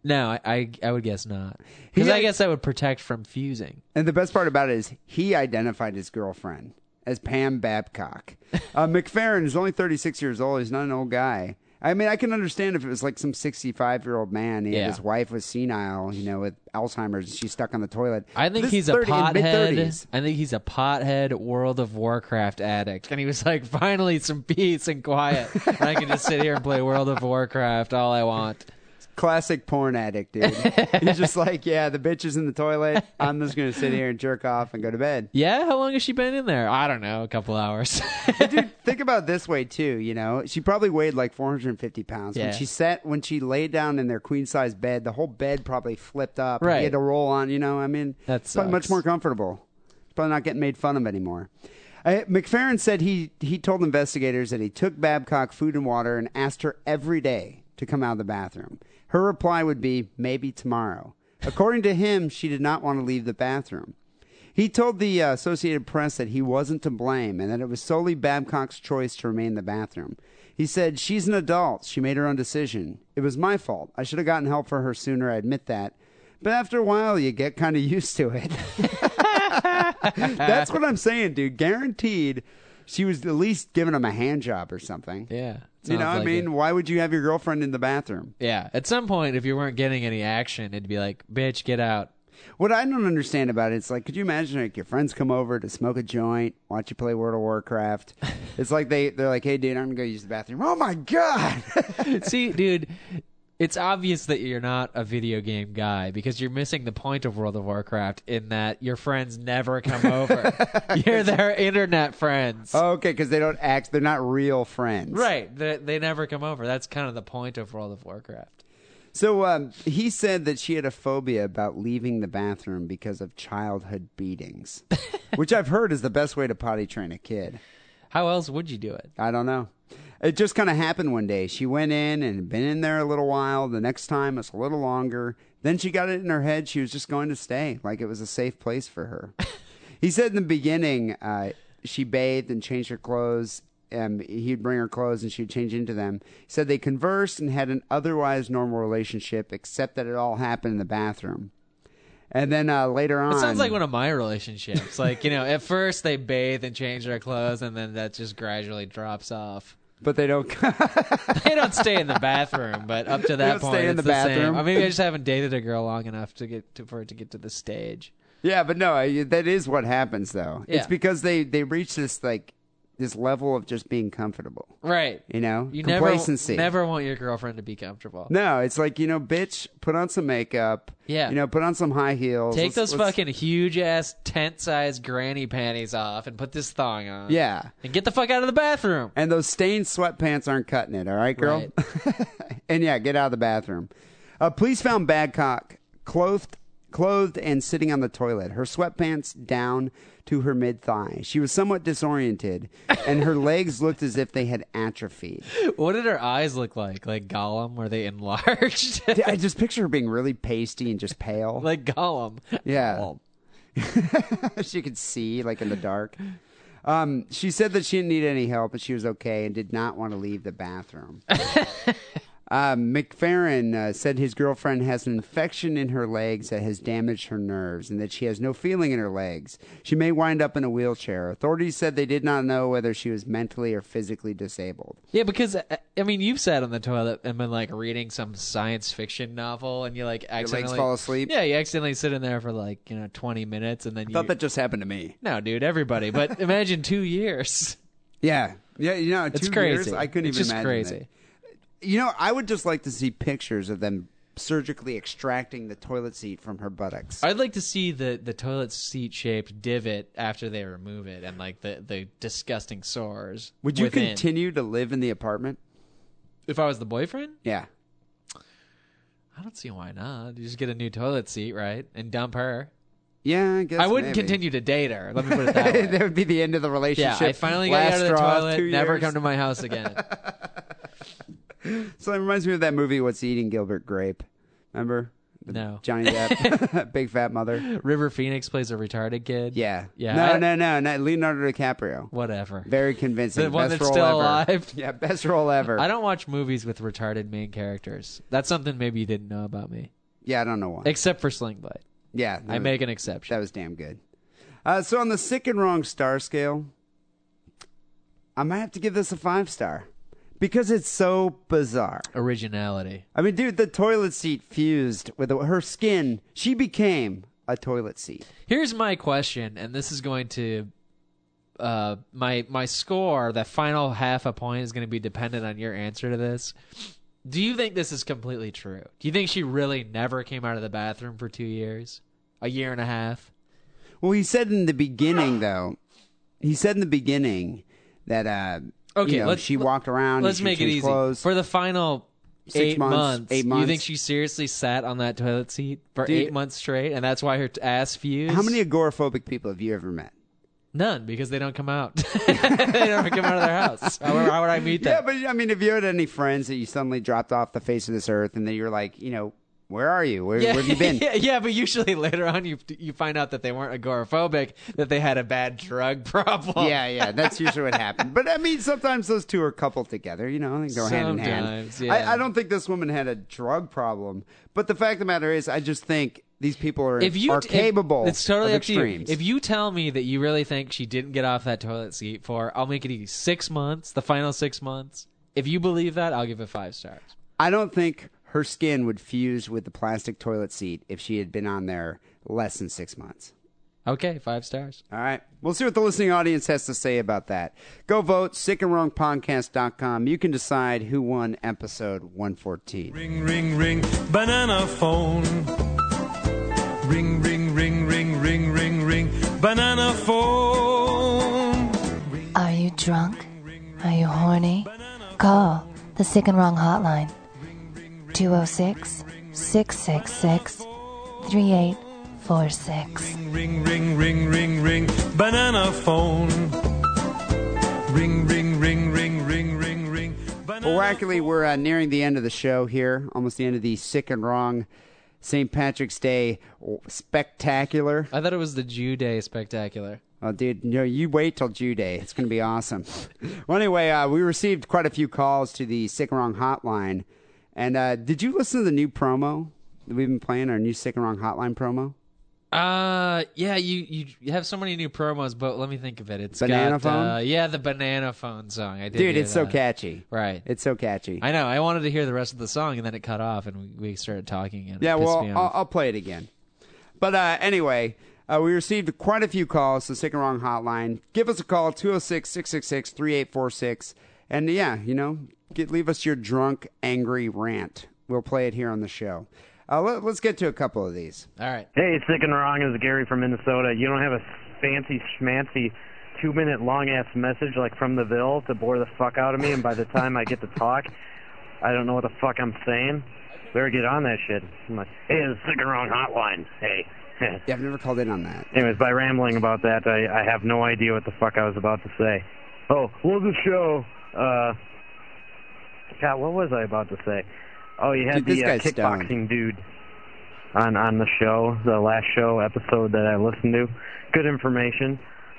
[SPEAKER 4] No, I I, I would guess not. Because I guess that would protect from fusing.
[SPEAKER 3] And the best part about it is he identified his girlfriend as Pam Babcock. uh, McFarren is only 36 years old. He's not an old guy. I mean, I can understand if it was like some 65 year old man. He
[SPEAKER 4] Yeah.
[SPEAKER 3] his wife was senile, you know, with Alzheimer's, and she's stuck on the toilet.
[SPEAKER 4] I think
[SPEAKER 3] This
[SPEAKER 4] he's a
[SPEAKER 3] 30 in
[SPEAKER 4] pothead.
[SPEAKER 3] mid-thirties.
[SPEAKER 4] I think he's a pothead World of Warcraft addict. And he was like, finally some peace and quiet. and I can just sit here and play World of Warcraft all I want.
[SPEAKER 3] Classic porn addict, dude. [laughs] he's just like, yeah, the bitch is in the toilet. I'm just going to sit here and jerk off and go to bed.
[SPEAKER 4] Yeah, how long has she been in there? I don't know, a couple hours.
[SPEAKER 3] Dude, [laughs] think about this way too. You know, she probably weighed like 450 pounds when she sat when she laid down in their queen size bed. The whole bed probably flipped up.
[SPEAKER 4] Right.
[SPEAKER 3] Had to roll on. You know, I mean, that's much more comfortable. Probably not getting made fun of anymore. Uh, McFarren said he he told investigators that he took Babcock food and water and asked her every day to come out of the bathroom. Her reply would be maybe tomorrow. According to him, she did not want to leave the bathroom. He told the uh, Associated Press that he wasn't to blame and that it was solely Babcock's choice to remain in the bathroom. He said, She's an adult. She made her own decision. It was my fault. I should have gotten help for her sooner. I admit that. But after a while, you get kind of used to it. [laughs] That's what I'm saying, dude. Guaranteed she was at least giving him a hand job or something.
[SPEAKER 4] yeah.
[SPEAKER 3] You know,
[SPEAKER 4] sounds
[SPEAKER 3] I mean,
[SPEAKER 4] it.
[SPEAKER 3] why would you have your girlfriend in the bathroom?
[SPEAKER 4] Yeah. At some point, if you weren't getting any action, it'd be like, bitch, get out.
[SPEAKER 3] What I don't understand about it, it's like, could you imagine like your friends come over to smoke a joint, watch you play World of Warcraft? [laughs] It's like they they're like, hey, dude, I'm gonna go use the bathroom. Oh my god! [laughs]
[SPEAKER 4] See, dude, it's obvious that you're not a video game guy because you're missing the point of World of Warcraft in that your friends never come over. [laughs] you're their internet friends.
[SPEAKER 3] okay, because they don't act, they're not real friends,
[SPEAKER 4] Right. They, they never come over. That's kind of the point of World of Warcraft.
[SPEAKER 3] So um, he said that she had a phobia about leaving the bathroom because of childhood beatings, [laughs] which I've heard is the best way to potty train a kid.
[SPEAKER 4] How else would you do it?
[SPEAKER 3] I don't know. It just kind of happened one day. She went in and had been in there a little while. The next time it's a little longer. Then she got it in her head she was just going to stay, like it was a safe place for her. [laughs] he said in the beginning uh, she bathed and changed her clothes. Um, he'd bring her clothes and she'd change into them. He said they conversed and had an otherwise normal relationship, except that it all happened in the bathroom. And then uh, later on,
[SPEAKER 4] It sounds like one of my relationships. Like, you know, at first they bathe and change their clothes, and then that just gradually drops off.
[SPEAKER 3] But they don't. [laughs]
[SPEAKER 4] They don't stay in the bathroom, but up to that point,
[SPEAKER 3] stay in the
[SPEAKER 4] same.
[SPEAKER 3] bathroom.
[SPEAKER 4] Or maybe I just haven't dated a girl long enough to get to, for it to get to the stage.
[SPEAKER 3] Yeah, but no, I- that is what happens though.
[SPEAKER 4] Yeah.
[SPEAKER 3] It's because they they reach this like this level of just being comfortable.
[SPEAKER 4] Right.
[SPEAKER 3] You know,
[SPEAKER 4] You
[SPEAKER 3] complacency.
[SPEAKER 4] never never want your girlfriend to be comfortable.
[SPEAKER 3] No, it's like you know, bitch, put on some makeup.
[SPEAKER 4] Yeah.
[SPEAKER 3] You know, put on some high heels.
[SPEAKER 4] Take
[SPEAKER 3] Let's-
[SPEAKER 4] those
[SPEAKER 3] let's-
[SPEAKER 4] fucking huge ass tent sized granny panties off and put this thong on.
[SPEAKER 3] Yeah.
[SPEAKER 4] And get the fuck out of the bathroom.
[SPEAKER 3] And those stained sweatpants aren't cutting it. All right, girl. [laughs] and yeah, get out of the bathroom. Uh, police found Babcock clothed, clothed and sitting on the toilet. Her sweatpants down to her mid thigh. She was somewhat disoriented, and her [laughs] legs looked as if they had atrophied.
[SPEAKER 4] What did her eyes look like? Like Gollum? Were they enlarged? [laughs]
[SPEAKER 3] I just picture her being really pasty and just pale. [laughs]
[SPEAKER 4] like Gollum.
[SPEAKER 3] Yeah. She could see like in the dark. Um, she said that she didn't need any help, but she was okay and did not want to leave the bathroom. Uh, McFarren uh, said his girlfriend has an infection in her legs that has damaged her nerves and that she has no feeling in her legs. She may wind up in a wheelchair. Authorities said they did not know whether she was mentally or physically disabled.
[SPEAKER 4] Yeah, because uh, I mean, you've sat on the toilet and been like reading some science fiction novel, and you like accidentally
[SPEAKER 3] fall asleep?
[SPEAKER 4] Yeah, you accidentally sit in there for like you know twenty minutes, and then you.
[SPEAKER 3] thought that just happened to me.
[SPEAKER 4] no, dude, everybody. But [laughs] imagine two years.
[SPEAKER 3] Yeah. Yeah, you know,
[SPEAKER 4] It's
[SPEAKER 3] two
[SPEAKER 4] crazy.
[SPEAKER 3] years, I couldn't
[SPEAKER 4] it's
[SPEAKER 3] even
[SPEAKER 4] just
[SPEAKER 3] imagine
[SPEAKER 4] crazy.
[SPEAKER 3] it. You know, I would just like to see pictures of them surgically extracting the toilet seat from her buttocks.
[SPEAKER 4] I'd like to see the the toilet seat shaped divot after they remove it, and like the the disgusting sores.
[SPEAKER 3] Would you
[SPEAKER 4] within.
[SPEAKER 3] continue to live in the apartment?
[SPEAKER 4] If I was the boyfriend,
[SPEAKER 3] Yeah.
[SPEAKER 4] I don't see why not. You just get a new toilet seat, right, and dump her.
[SPEAKER 3] Yeah, I guess
[SPEAKER 4] I wouldn't
[SPEAKER 3] maybe.
[SPEAKER 4] continue to date her. Let me put it that [laughs] way.
[SPEAKER 3] that would be the end of the relationship. Yeah.
[SPEAKER 4] I finally got out of the toilet. Never come to my house again. [laughs] [laughs]
[SPEAKER 3] So it reminds me of that movie, What's Eating Gilbert Grape. Remember? The
[SPEAKER 4] No.
[SPEAKER 3] Johnny Depp, [laughs] [laughs] Big Fat Mother.
[SPEAKER 4] River Phoenix plays a retarded kid.
[SPEAKER 3] Yeah.
[SPEAKER 4] Yeah,
[SPEAKER 3] No,
[SPEAKER 4] I-
[SPEAKER 3] no, no, not Leonardo DiCaprio.
[SPEAKER 4] Whatever.
[SPEAKER 3] Very convincing.
[SPEAKER 4] The one
[SPEAKER 3] best
[SPEAKER 4] that's still
[SPEAKER 3] ever.
[SPEAKER 4] alive?
[SPEAKER 3] Yeah, best role ever.
[SPEAKER 4] I don't watch movies with retarded main characters. That's something maybe you didn't know about me.
[SPEAKER 3] yeah, I don't know why.
[SPEAKER 4] Except for Sling Blade.
[SPEAKER 3] yeah,
[SPEAKER 4] I make an exception.
[SPEAKER 3] That was damn good. Uh, so on the sick and wrong star scale, I might have to give this a five star Because it's so bizarre.
[SPEAKER 4] Originality.
[SPEAKER 3] I mean, dude, the toilet seat fused with her skin. She became a toilet seat.
[SPEAKER 4] Here's my question, and this is going to uh, my my score. That final half a point is going to be dependent on your answer to this. Do you think this is completely true? Do you think she really never came out of the bathroom for two years, a year and a half?
[SPEAKER 3] Well, he said in the beginning, though, he said in the beginning that uh,
[SPEAKER 4] Okay,
[SPEAKER 3] you know,
[SPEAKER 4] let's-
[SPEAKER 3] she walked around.
[SPEAKER 4] Let's make it easy
[SPEAKER 3] Clothes.
[SPEAKER 4] for the final
[SPEAKER 3] Six
[SPEAKER 4] eight
[SPEAKER 3] months, eight months.
[SPEAKER 4] You think she seriously sat on that toilet seat for
[SPEAKER 3] Dude.
[SPEAKER 4] eight months straight, and that's why her t- ass fused?
[SPEAKER 3] How many agoraphobic people have you ever met?
[SPEAKER 4] None, because they don't come out. [laughs] they don't come out of their house. [laughs] How, how would I meet them?
[SPEAKER 3] Yeah, but I mean, have you had any friends that you suddenly dropped off the face of this earth, and then you're like, you know, where are you? Where, where have you been? [laughs]
[SPEAKER 4] yeah, yeah, but usually later on you you find out that they weren't agoraphobic, that they had a bad drug [laughs] problem.
[SPEAKER 3] Yeah, yeah, that's usually what happened. But I mean, sometimes those two are coupled together. You know, they go hand in hand.
[SPEAKER 4] Sometimes, yeah.
[SPEAKER 3] I, I don't think this woman had a drug problem, but the fact of the matter is, I just think these people are
[SPEAKER 4] If you
[SPEAKER 3] are
[SPEAKER 4] if-
[SPEAKER 3] capable.
[SPEAKER 4] it's totally
[SPEAKER 3] of
[SPEAKER 4] up to you.
[SPEAKER 3] extremes.
[SPEAKER 4] If you tell me that you really think she didn't get off that toilet seat for, I'll make it easy. Six months, the final six months. If you believe that, I'll give it five stars.
[SPEAKER 3] I don't think her skin would fuse with the plastic toilet seat if she had been on there less than six months.
[SPEAKER 4] Okay, five stars.
[SPEAKER 3] All right. We'll see what the listening audience has to say about that. Go vote, sickandwrongpodcast.com. You can decide who won episode 114.
[SPEAKER 5] Ring, ring, ring, banana phone. Ring, ring, ring, ring, ring, ring, ring, banana phone.
[SPEAKER 6] Are you drunk? Are you horny? Call the Sick and Wrong Hotline. 206 666 3846.
[SPEAKER 5] Ring, ring, ring, ring, ring, banana phone. Ring, ring, ring, ring, ring, ring, ring, banana
[SPEAKER 3] Well, actually, we're uh, nearing the end of the show here, almost the end of the Sick and Wrong St. Patrick's Day spectacular.
[SPEAKER 4] I thought it was the Jew Day spectacular.
[SPEAKER 3] Oh, dude, you, know, you wait till Jew Day. It's going to be awesome. [laughs] well, anyway, uh, we received quite a few calls to the Sick and Wrong hotline. And uh, did you listen to the new promo that we've been playing, our new Sick and Wrong hotline promo?
[SPEAKER 4] Uh, yeah, you, you have so many new promos, but let me think of it. It's
[SPEAKER 3] Banana
[SPEAKER 4] got,
[SPEAKER 3] phone?
[SPEAKER 4] Uh, yeah, the banana phone song. I did.
[SPEAKER 3] Dude, it's so catchy.
[SPEAKER 4] Right.
[SPEAKER 3] It's so catchy.
[SPEAKER 4] I know. I wanted to hear the rest of the song, and then it cut off, and we, we started talking. And
[SPEAKER 3] Yeah, well, I'll. I'll play it again. But uh, anyway, uh, we received quite a few calls to Sick and Wrong Hotline. Give us a call, 206 666 3846. And yeah, you know, get, leave us your drunk, angry rant. We'll play it here on the show. Uh, let, let's get to a couple of these.
[SPEAKER 4] All right.
[SPEAKER 7] Hey, sick and wrong is Gary from Minnesota. You don't have a fancy schmancy two minute long ass message like from the Ville to bore the fuck out of me, and by the time I get to talk, I don't know what the fuck I'm saying. Better get on that shit. I'm like, hey, it's sick and wrong hotline. Hey. [laughs]
[SPEAKER 3] Yeah, I've never called in on that.
[SPEAKER 7] Anyways, by rambling about that, I, I have no idea what the fuck I was about to say. Oh, love the show. Uh, God, what was I about to say? Oh, you had
[SPEAKER 3] Dude,
[SPEAKER 7] the uh,
[SPEAKER 3] guy's stoned.
[SPEAKER 7] kickboxing dude on on the show, the last show episode that I listened to. Good information.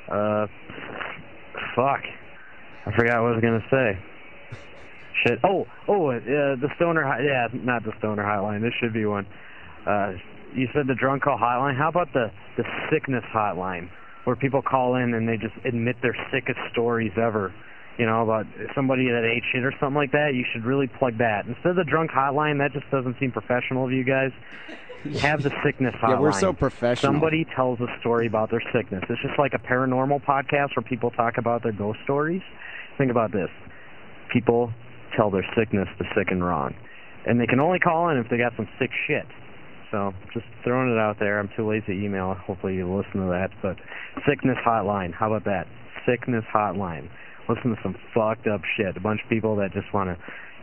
[SPEAKER 7] Uh, fuck, I forgot what I was gonna say. Shit. Oh, oh, uh, the stoner. Yeah, not the stoner hotline. This should be one. Uh, you said the drunk call hotline. How about the the sickness hotline, where people call in and they just admit their sickest stories ever? You know about somebody that ate shit or something like that. You should really plug that instead of the drunk hotline. That just doesn't seem professional of you guys. Have the sickness hotline.
[SPEAKER 3] Yeah, we're so professional.
[SPEAKER 7] Somebody tells a story about their sickness. It's just like a paranormal podcast where people talk about their ghost stories. Think about this. People tell their sickness to sick and wrong. And they can only call in if they got some sick shit. So just throwing it out there. I'm too lazy to email. Hopefully you listen to that. But sickness hotline. How about that? Sickness hotline. Listen to some fucked up shit. A bunch of people that just want to,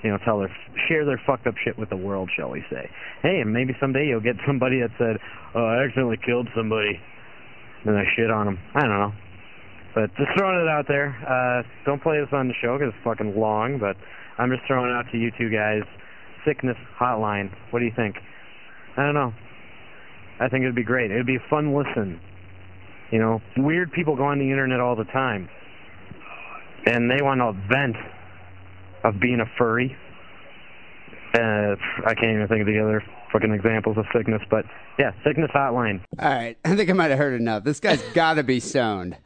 [SPEAKER 7] you know, tell their share their fucked up shit with the world, shall we say? Hey, and maybe someday you'll get [laughs] somebody that said, "Oh, I accidentally killed somebody," and I shit on them. I don't know. But just throwing it out there. Uh, don't play this on the show because it's fucking long. But I'm just throwing it out to you two guys. Sickness hotline. What do you think? I don't know. I think it'd be great. It'd be a fun listen. You know, weird people go on the internet all the time, and they want to vent of being a furry. Uh, I can't even think of the other fucking examples of sickness, but yeah, sickness hotline.
[SPEAKER 3] All right, [laughs] I think I might have heard enough. This guy's [laughs] got to be stoned.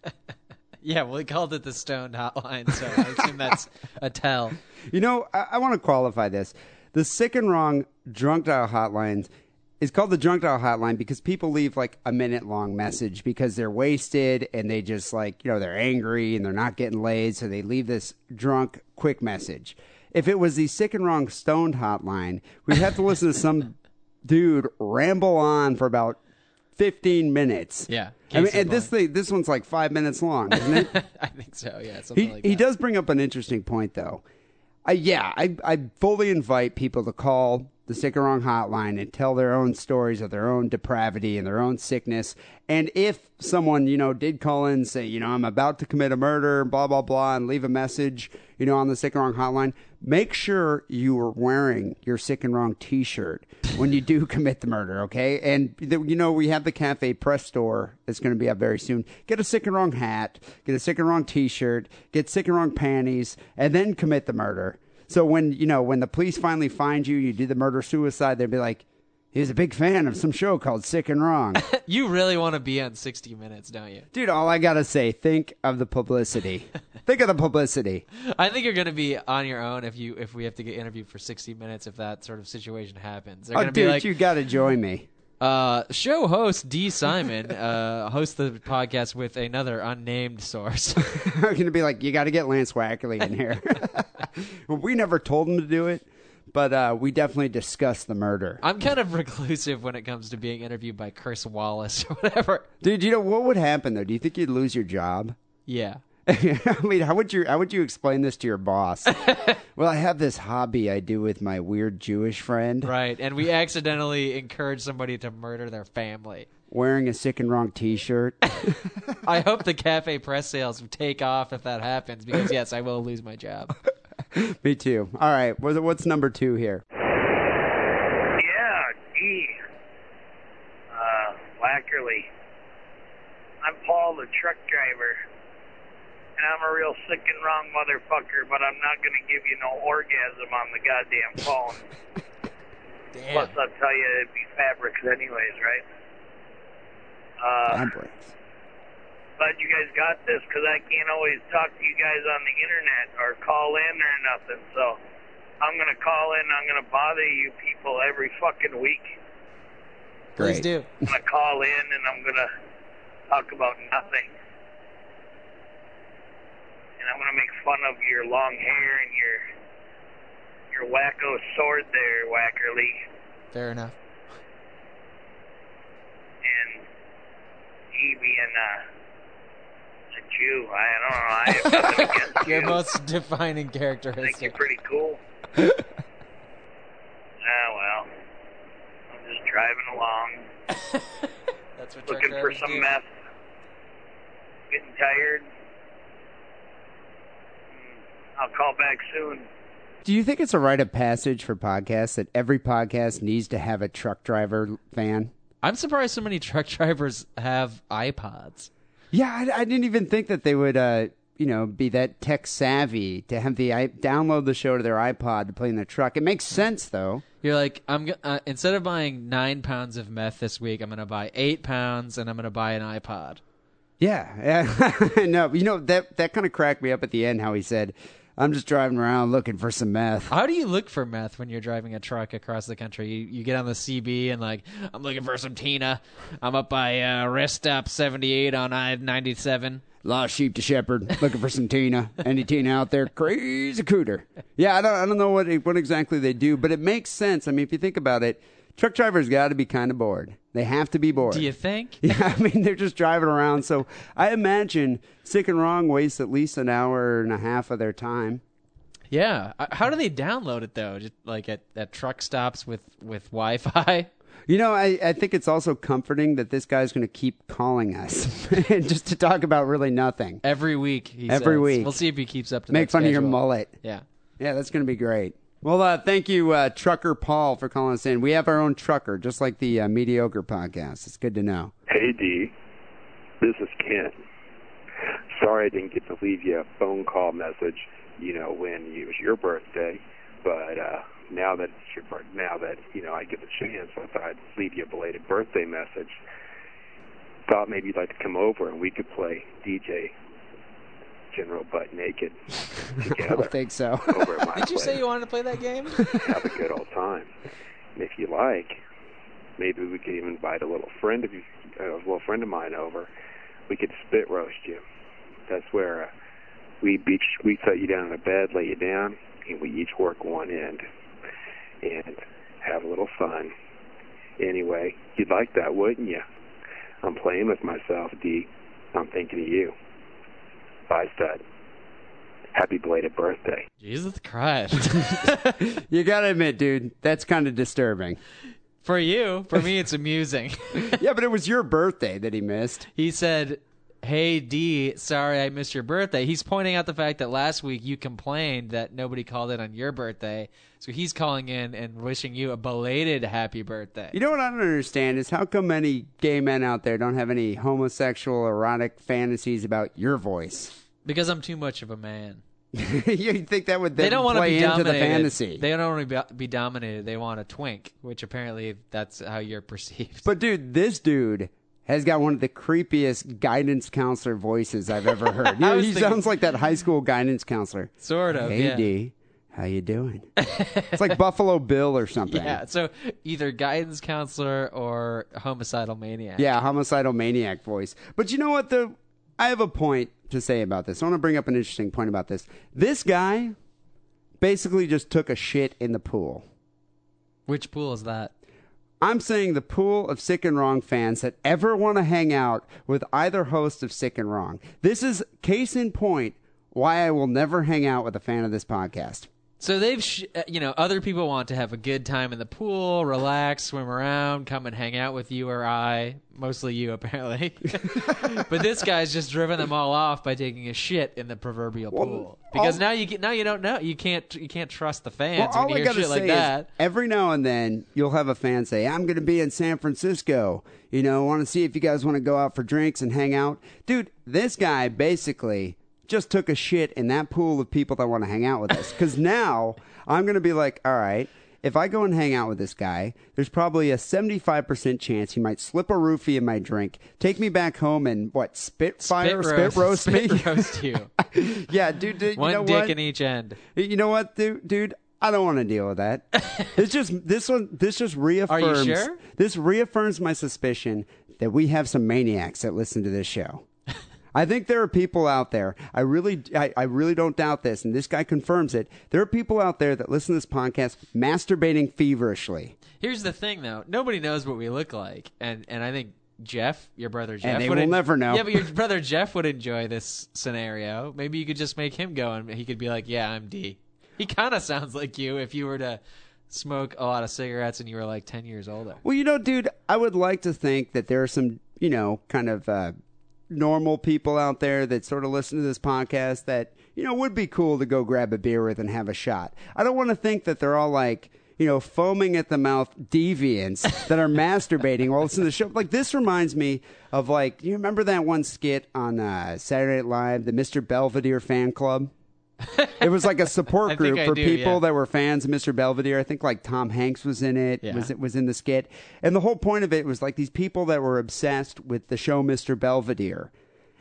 [SPEAKER 4] Yeah, well, he called it the stoned hotline, so I assume that's a tell. [laughs]
[SPEAKER 3] You know, I, I want to qualify this. The sick and wrong drunk dial hotlines is called the drunk dial hotline because people leave like a minute long message because they're wasted and they just like, you know, they're angry and they're not getting laid. So they leave this drunk quick message. If it was the sick and wrong stoned hotline, we'd have to listen to some [laughs] dude ramble on for about 15 minutes.
[SPEAKER 4] Yeah,
[SPEAKER 3] I mean, and this thing, this one's like five minutes long, isn't it? [laughs]
[SPEAKER 4] I think so. Yeah, something
[SPEAKER 3] He
[SPEAKER 4] like
[SPEAKER 3] he does bring up an interesting point though. Uh, yeah, I I fully invite people to call the Sick and Wrong hotline and tell their own stories of their own depravity and their own sickness. And if someone you know did call in and say, you know, I'm about to commit a murder, blah blah blah, and leave a message, you know, on the Sick and Wrong hotline, make sure you are wearing your Sick and Wrong T-shirt when you do [laughs] commit the murder. Okay, and the, you know we have the Cafe Press store that's going to be up very soon. Get a Sick and Wrong hat, get a Sick and Wrong T-shirt, get Sick and Wrong panties, and then commit the murder. So when you know when the police finally find you, you do the murder suicide, They'd be like, "He was a big fan of some show called Sick and Wrong." [laughs]
[SPEAKER 4] You really want to be on 60 Minutes, don't you?
[SPEAKER 3] Dude, all I gotta say, think of the publicity. [laughs] think of the publicity.
[SPEAKER 4] I think you're going to be on your own if you if we have to get interviewed for 60 minutes if that sort of situation happens. They're
[SPEAKER 3] Oh, dude,
[SPEAKER 4] be like,
[SPEAKER 3] you gotta join me.
[SPEAKER 4] Uh, show host D. Simon uh, hosts the podcast with another unnamed source. [laughs]
[SPEAKER 3] I'm gonna be like, you got to get Lance Wackerly in here. [laughs] we never told him to do it, but uh, we definitely discussed the murder.
[SPEAKER 4] I'm kind of reclusive when it comes to being interviewed by Chris Wallace or [laughs] whatever.
[SPEAKER 3] Dude, you know what would happen though? Do you think you'd lose your job?
[SPEAKER 4] Yeah. [laughs]
[SPEAKER 3] I mean, how would you how would you explain this to your boss? [laughs] well, I have this hobby I do with my weird Jewish friend,
[SPEAKER 4] Right. And we [laughs] accidentally encourage somebody to murder their family.
[SPEAKER 3] wearing a sick and wrong T-shirt.
[SPEAKER 4] I hope the cafe press sales take off if that happens because yes, I will lose my job.
[SPEAKER 3] Me too. All right, what's number two here?
[SPEAKER 8] Yeah, gee. Uh, Wackerly. I'm Paul, the truck driver. And I'm a real sick and wrong motherfucker, but I'm not going to give you no orgasm on the goddamn phone. Plus, I'll tell you it'd be fabrics anyways, right? Uh,
[SPEAKER 3] Fabrics.
[SPEAKER 8] glad you guys got this because I can't always talk to you guys on the internet or call in or nothing. So I'm going to call in. I'm going to bother you people every fucking week.
[SPEAKER 4] Please do.
[SPEAKER 8] I'm gonna call in and I'm gonna talk about nothing. And I'm gonna make fun of your long hair and your your wacko sword there, Wackerly.
[SPEAKER 4] Fair enough.
[SPEAKER 8] And he being uh, a Jew. I don't know. I have nothing [laughs] against
[SPEAKER 4] Your
[SPEAKER 8] you.
[SPEAKER 4] most defining
[SPEAKER 8] I think you're
[SPEAKER 4] characteristic.
[SPEAKER 8] pretty cool. [laughs] ah well. I'm just driving along. [laughs]
[SPEAKER 4] That's what
[SPEAKER 8] looking for some
[SPEAKER 4] do.
[SPEAKER 8] meth. Getting tired. I'll call back soon.
[SPEAKER 3] Do you think it's a rite of passage for podcasts that every podcast needs to have a truck driver fan?
[SPEAKER 4] I'm surprised so many truck drivers have iPods.
[SPEAKER 3] Yeah, I, I didn't even think that they would, uh, you know, be that tech savvy to have the i download the show to their iPod to play in the truck. It makes sense though.
[SPEAKER 4] You're like, I'm uh, instead of buying nine pounds of meth this week, I'm gonna buy eight pounds, and I'm gonna buy an iPod.
[SPEAKER 3] Yeah, [laughs] yeah. no, you know that that kind of cracked me up at the end. How he said, "I'm just driving around looking for some meth."
[SPEAKER 4] How do you look for meth when you're driving a truck across the country? You, you get on the CB and like, I'm looking for some Tina. I'm up by uh, rest stop 78 on I-97.
[SPEAKER 3] Lost sheep to shepherd, looking for some Tina. Any Tina out there? Crazy cooter. Yeah, I don't, I don't know what what exactly they do, but it makes sense. I mean, if you think about it, truck drivers got to be kind of bored. They have to be bored.
[SPEAKER 4] Do you think? [laughs]
[SPEAKER 3] Yeah, I mean they're just driving around. So I imagine Sick and Wrong wastes at least an hour and a half of their time.
[SPEAKER 4] Yeah. Uh, How do they download it though? Just like at, at truck stops with with Wi-Fi? [laughs]
[SPEAKER 3] You know, I, I think it's also comforting that this guy's going to keep calling us [laughs] just to talk about really nothing.
[SPEAKER 4] Every week. He
[SPEAKER 3] Every
[SPEAKER 4] says.
[SPEAKER 3] week.
[SPEAKER 4] We'll see if he keeps up to
[SPEAKER 3] Make fun of your mullet.
[SPEAKER 4] Yeah.
[SPEAKER 3] Yeah, that's going to be great. Well, uh, thank you, uh, Trucker Paul, for calling us in. We have our own trucker, just like the uh, Mediocre podcast. It's good to know.
[SPEAKER 9] Hey, D. This is Ken. Sorry I didn't get to leave you a phone call message, you know, when it was your birthday. But uh, now that it's your birth, now that you know I get the chance, I thought I'd leave you a belated birthday message. Thought maybe you'd like to come over and we could play DJ general butt naked [laughs]
[SPEAKER 3] I don't think so.
[SPEAKER 9] over at my
[SPEAKER 4] Did you
[SPEAKER 9] place.
[SPEAKER 4] say you wanted to play that game? [laughs]
[SPEAKER 9] have a good old time. And if you like, maybe we could even invite a little friend of you, a little friend of mine over. We could spit roast you. That's where uh, we beach, we set you down in a bed, lay you down, and we each work one end and have a little fun. Anyway, you'd like that, wouldn't you? I'm playing with myself, D. I'm thinking of you. Bye, stud. Happy belated birthday.
[SPEAKER 4] Jesus Christ. [laughs]
[SPEAKER 3] You gotta admit, dude, that's kind of disturbing.
[SPEAKER 4] For you, for me, it's amusing. [laughs]
[SPEAKER 3] Yeah, but it was your birthday that he missed.
[SPEAKER 4] he said, Hey, D, sorry I missed your birthday. He's pointing out the fact that last week you complained that nobody called in on your birthday. So he's calling in and wishing you a belated happy birthday.
[SPEAKER 3] You know what I don't understand is how come many gay men out there don't have any homosexual erotic fantasies about your voice?
[SPEAKER 4] Because I'm too much of a man. [laughs]
[SPEAKER 3] you think that would
[SPEAKER 4] They don't want to be
[SPEAKER 3] into
[SPEAKER 4] dominated.
[SPEAKER 3] the fantasy?
[SPEAKER 4] They don't want to be, be dominated. They want a twink, which apparently that's how you're perceived.
[SPEAKER 3] But dude, this dude has got one of the creepiest guidance counselor voices I've ever heard. [laughs] You know, he
[SPEAKER 4] thinking-
[SPEAKER 3] sounds like that high school guidance counselor.
[SPEAKER 4] Sort of.
[SPEAKER 3] Hey
[SPEAKER 4] yeah.
[SPEAKER 3] D, how you doing? [laughs] it's like Buffalo Bill or something.
[SPEAKER 4] Yeah. So either guidance counselor or homicidal maniac.
[SPEAKER 3] Yeah, homicidal maniac voice. But you know what? The I have a point to say about this. I want to bring up an interesting point about this. This guy basically just took a shit in the pool.
[SPEAKER 4] Which pool is that?
[SPEAKER 3] I'm saying the pool of Sick and Wrong fans that ever want to hang out with either host of Sick and Wrong. This is case in point why I will never hang out with a fan of this podcast.
[SPEAKER 4] So they've, sh- uh, you know, other people want to have a good time in the pool, relax, swim around, come and hang out with you or I. Mostly you, [laughs] apparently. [laughs] but this guy's just driven them all off by taking a shit in the proverbial pool. Because
[SPEAKER 3] all-
[SPEAKER 4] now you get, now you don't know. You can't you can't trust the fans
[SPEAKER 3] Well, all
[SPEAKER 4] when
[SPEAKER 3] I
[SPEAKER 4] you hear
[SPEAKER 3] gotta
[SPEAKER 4] shit
[SPEAKER 3] say
[SPEAKER 4] like that.
[SPEAKER 3] every now and then you'll have a fan say, "I'm going to be in San Francisco. You know, want to see if you guys want to go out for drinks and hang out." Dude, this guy basically just took a shit in that pool of people that want to hang out with us. Because now I'm going to be like, "All right." If I go and hang out with this guy, there's probably a 75% chance he might slip a roofie in my drink, take me back home, and what, spit fire, spit roast,
[SPEAKER 4] spit
[SPEAKER 3] me?
[SPEAKER 4] roast you. [laughs]
[SPEAKER 3] yeah, dude, dude
[SPEAKER 4] One
[SPEAKER 3] you know
[SPEAKER 4] dick
[SPEAKER 3] what?
[SPEAKER 4] in each end.
[SPEAKER 3] You know what, dude? dude I don't want to deal with that. [laughs] it's just this one. This just reaffirms.
[SPEAKER 4] sure?
[SPEAKER 3] This reaffirms my suspicion that we have some maniacs that listen to this show. I think there are people out there. I really, I, I really don't doubt this, and this guy confirms it. There are people out there that listen to this podcast masturbating feverishly.
[SPEAKER 4] Here's the thing, though. Nobody knows what we look like, and and I think Jeff, your brother Jeff,
[SPEAKER 3] they
[SPEAKER 4] would
[SPEAKER 3] will
[SPEAKER 4] en-
[SPEAKER 3] never know.
[SPEAKER 4] Yeah, but your [laughs] brother Jeff would enjoy this scenario. Maybe you could just make him go, and he could be like, "Yeah, I'm D." He kind of sounds like you if you were to smoke a lot of cigarettes and you were like ten years older.
[SPEAKER 3] Well, you know, dude, I would like to think that there are some, you know, kind of uh, normal people out there that sort of listen to this podcast that, you know, would be cool to go grab a beer with and have a shot. I don't want to think that they're all like, you know, foaming at the mouth deviants [laughs] that are masturbating while listening to the show. Like, this reminds me of, like, you remember that one skit on uh, Saturday Night Live, the Mr. Belvedere fan club? [laughs] it was like a support group for
[SPEAKER 4] do,
[SPEAKER 3] people
[SPEAKER 4] yeah.
[SPEAKER 3] that were fans of Mr. Belvedere. I think like Tom Hanks was in it.
[SPEAKER 4] Yeah.
[SPEAKER 3] Was it was in the skit, and the whole point of it was like these people that were obsessed with the show Mr. Belvedere.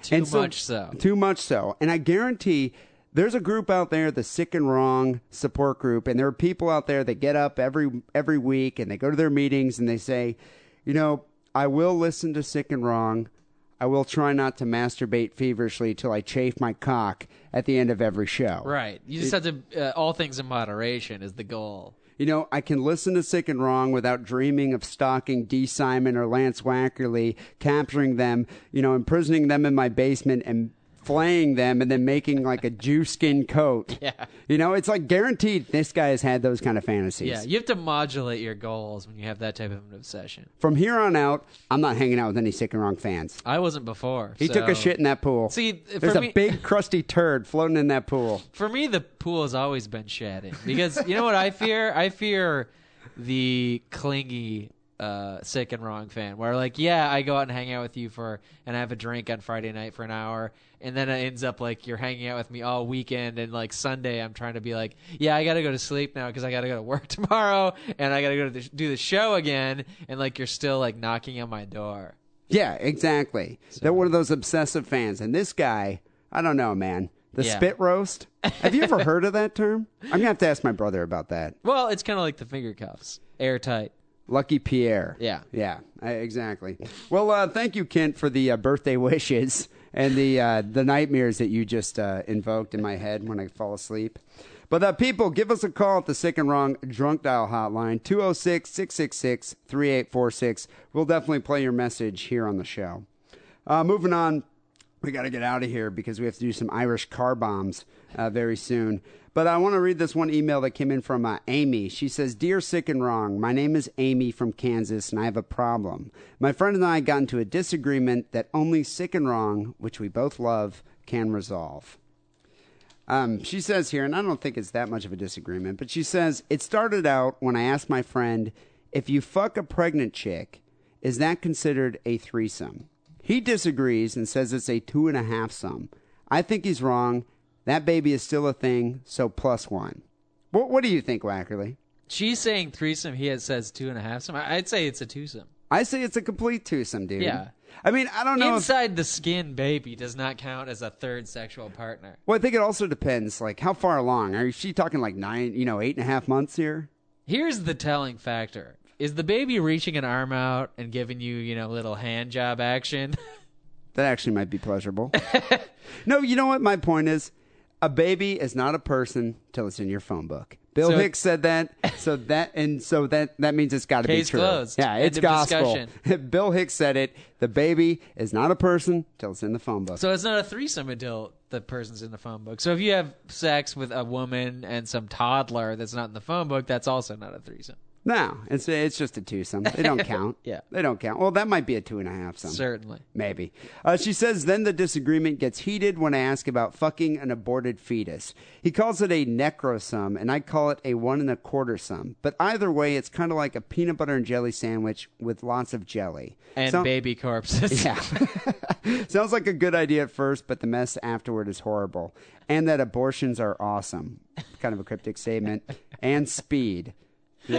[SPEAKER 4] Too
[SPEAKER 3] And
[SPEAKER 4] much so.
[SPEAKER 3] Too much so. And I guarantee there's a group out there, the sick and wrong support group, and there are people out there that get up every every week and they go to their meetings and they say, you know, I will listen to sick and wrong. I will try not to masturbate feverishly till I chafe my cock at the end of every show.
[SPEAKER 4] Right. You just have to. Uh, all things in moderation is the goal.
[SPEAKER 3] You know, I can listen to Sick and Wrong without dreaming of stalking D. Simon or Lance Wackerly, capturing them, you know, imprisoning them in my basement and flaying them and then making like a Jew skin coat. [laughs]
[SPEAKER 4] Yeah.
[SPEAKER 3] You know, it's like guaranteed this guy has had those kind of fantasies.
[SPEAKER 4] Yeah, you have to modulate your goals when you have that type of an obsession.
[SPEAKER 3] From here on out, I'm not hanging out with any Sick and Wrong fans.
[SPEAKER 4] I wasn't before.
[SPEAKER 3] He took a shit in that pool.
[SPEAKER 4] See,
[SPEAKER 3] There's a big crusty turd floating in that pool.
[SPEAKER 4] For me, the pool has always been shedding because you know what I fear? I fear the clingy, uh, sick and wrong fan. Where like, yeah, I go out and hang out with you for and I have a drink on Friday night for an hour, and then it ends up like you're hanging out with me all weekend, and like Sunday I'm trying to be like, yeah, I got to go to sleep now because I got to go to work [laughs] tomorrow, and I got to go to the, do the show again, and like you're still like knocking on my door.
[SPEAKER 3] Yeah, exactly. They're one of those obsessive fans. And this guy, I don't know, man. The
[SPEAKER 4] Yeah.
[SPEAKER 3] spit roast. Have you ever [laughs] heard of that term? I'm gonna have to ask my brother about that.
[SPEAKER 4] Well, it's kind of like the finger cuffs, airtight.
[SPEAKER 3] Lucky Pierre.
[SPEAKER 4] Yeah.
[SPEAKER 3] Yeah, exactly. Well, uh, thank you, Kent, for the uh, birthday [laughs] wishes and the uh, the nightmares that you just uh, invoked in my head when I fall asleep. But uh, people, give us a call at the Sick and Wrong Drunk Dial Hotline, 206 666 3846. We'll definitely play your message here on the show. Uh, moving on, we got to get out of here because we have to do some Irish car bombs uh, very soon. But I want to read this one email that came in from uh, Amy. She says, Dear Sick and Wrong, my name is Amy from Kansas and I have a problem. My friend and I got into a disagreement that only Sick and Wrong, which we both love, can resolve. Um, she says here, and I don't think it's that much of a disagreement, but she says, It started out when I asked my friend, if you fuck a pregnant chick, is that considered a threesome? He disagrees and says it's a two and a half sum. I think he's wrong. That baby is still a thing, so plus one. What, what do you think, Wackerly?
[SPEAKER 4] She's saying threesome. He has says two and a half. Some. I'd say it's a twosome.
[SPEAKER 3] I say it's a complete twosome, dude.
[SPEAKER 4] Yeah.
[SPEAKER 3] I mean, I don't know. if-
[SPEAKER 4] Inside the skin, baby does not count as a third sexual partner.
[SPEAKER 3] well, I think it also depends, like, how far along. Are she talking like nine, you know, eight and a half months here?
[SPEAKER 4] Here's the telling factor: is the baby reaching an arm out and giving you, you know, little hand job action? [laughs]
[SPEAKER 3] That actually might be pleasurable. [laughs] no, you know what my point is? A baby is not a person till it's in your phone book. Bill
[SPEAKER 4] So-
[SPEAKER 3] Hicks said that, so that and so that that means it's got to be true.
[SPEAKER 4] closed.
[SPEAKER 3] Yeah, it's
[SPEAKER 4] of
[SPEAKER 3] gospel. [laughs] Bill Hicks said it. The baby is not a person till it's in the phone book.
[SPEAKER 4] so it's not a threesome until the person's in the phone book. So if you have sex with a woman and some toddler that's not in the phone book, that's also not a threesome.
[SPEAKER 3] No, it's it's just a twosome. They don't [laughs] count.
[SPEAKER 4] Yeah.
[SPEAKER 3] they don't count. Well, that might be a two and a half. Some.
[SPEAKER 4] Certainly.
[SPEAKER 3] Maybe. Uh, she says, then the disagreement gets heated when I ask about fucking an aborted fetus. He calls it a necrosum, and I call it a one and a quarter sum. But either way, it's kind of like a peanut butter and jelly sandwich with lots of jelly.
[SPEAKER 4] And
[SPEAKER 3] So-
[SPEAKER 4] baby corpses. [laughs]
[SPEAKER 3] Yeah. [laughs] Sounds like a good idea at first, but the mess afterward is horrible. And that abortions are awesome. Kind of a cryptic statement. And speed,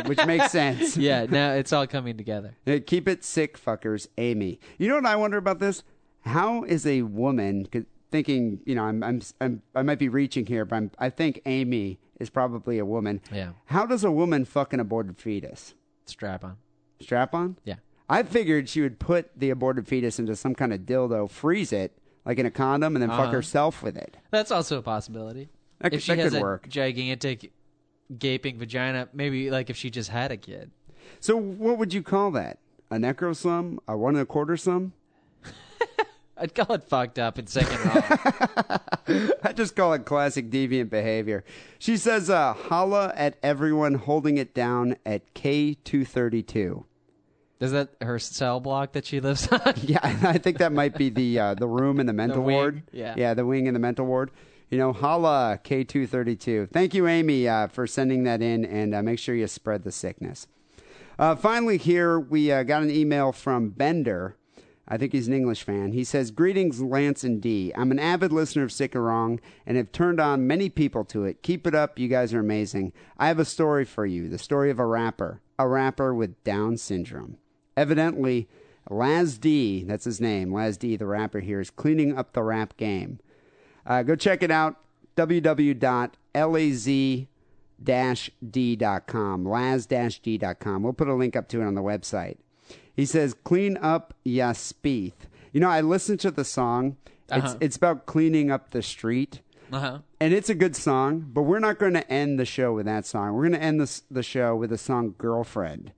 [SPEAKER 3] which makes [laughs] sense.
[SPEAKER 4] yeah. Now it's all coming together.
[SPEAKER 3] Keep it sick, fuckers. Amy. You know what I wonder about this? How is a woman thinking? You know, I'm, I'm, I'm, I might be reaching here, but I'm, I think Amy is probably a woman.
[SPEAKER 4] Yeah.
[SPEAKER 3] How does a woman fuck an aborted fetus?
[SPEAKER 4] Strap on.
[SPEAKER 3] Strap on?
[SPEAKER 4] Yeah.
[SPEAKER 3] I figured she would put the aborted fetus into some kind of dildo, freeze it like in a condom, and then fuck
[SPEAKER 4] Uh-huh.
[SPEAKER 3] herself with it.
[SPEAKER 4] That's also a possibility.
[SPEAKER 3] That
[SPEAKER 4] if she
[SPEAKER 3] that
[SPEAKER 4] has
[SPEAKER 3] could
[SPEAKER 4] a
[SPEAKER 3] work.
[SPEAKER 4] gigantic gaping vagina, maybe like if she just had a kid.
[SPEAKER 3] So, what would you call that? A necrosum? A one and a quarter sum? [laughs]
[SPEAKER 4] I'd call it fucked up and sick and wrong. [laughs]
[SPEAKER 3] I just call it classic deviant behavior. She says, uh, holla at everyone holding it down at K232.
[SPEAKER 4] Is that her cell block that she lives on? [laughs]
[SPEAKER 3] Yeah, I think that might be the uh, the room in the mental
[SPEAKER 4] wing,
[SPEAKER 3] ward.
[SPEAKER 4] yeah.
[SPEAKER 3] yeah, the wing in the mental ward. You know, holla K232. Thank you, Amy, uh, for sending that in, and uh, make sure you spread the sickness. Uh, finally, here we uh, got an email from Bender. I think he's an English fan. He says, Greetings, Lance and D. I'm an avid listener of Sick or Wrong and have turned on many people to it. Keep it up. You guys are amazing. I have a story for you the story of a rapper, a rapper with Down syndrome. Evidently, Laz D, that's his name, Laz D, the rapper here, is cleaning up the rap game. Uh, go check it out, www.laz-d.com, laz-d.com. We'll put a link up to it on the website. He says, clean up ya speeth. You know, I listened to the song. It's,
[SPEAKER 4] Uh-huh.
[SPEAKER 3] it's about cleaning up the street.
[SPEAKER 4] Uh-huh.
[SPEAKER 3] And it's a good song, but we're not going to end the show with that song. We're going to end this, the show with the song Girlfriend,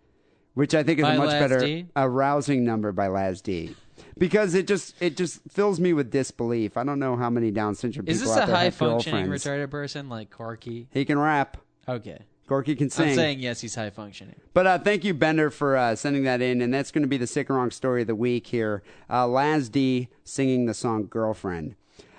[SPEAKER 3] which I think is
[SPEAKER 4] By
[SPEAKER 3] a much
[SPEAKER 4] Laz
[SPEAKER 3] better,
[SPEAKER 4] D?
[SPEAKER 3] a rousing number by Laz D. Because it just it just fills me with disbelief. I don't know how many Down syndrome people
[SPEAKER 4] Is this a high functioning retarded person like Corky?
[SPEAKER 3] He can rap.
[SPEAKER 4] Okay.
[SPEAKER 3] Corky can sing.
[SPEAKER 4] I'm saying yes, he's high functioning.
[SPEAKER 3] But uh, thank you, Bender, for uh, sending that in. And that's going to be the sick and wrong story of the week here. Uh, Laz D singing the song Girlfriend.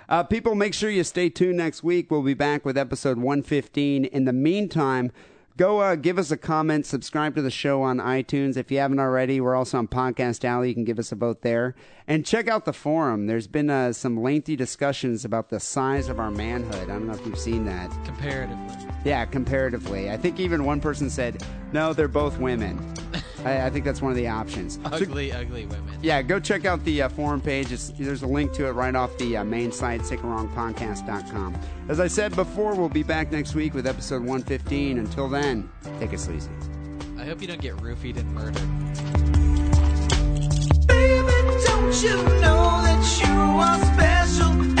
[SPEAKER 3] Uh, people, make sure you stay tuned next week. We'll be back with episode 115. In the meantime, go uh, give us a comment, subscribe to the show on iTunes. If you haven't already, we're also on Podcast Alley. You can give us a vote there. And check out the forum. There's been uh, some lengthy discussions about the size of our manhood. I don't know if you've seen that.
[SPEAKER 4] Comparatively.
[SPEAKER 3] Yeah, comparatively. I think even one person said, no, they're both women. [laughs] I, I think that's one of the options. So-
[SPEAKER 4] Ugly, ugly women.
[SPEAKER 3] yeah, go check out the uh, forum page. It's, there's a link to it right off the uh, main site, sickandwrongpodcast.com. As I said before, we'll be back next week with episode 115. Until then, take it sleazy.
[SPEAKER 4] I hope you don't get roofied and murdered.
[SPEAKER 10] Don't you know that you are special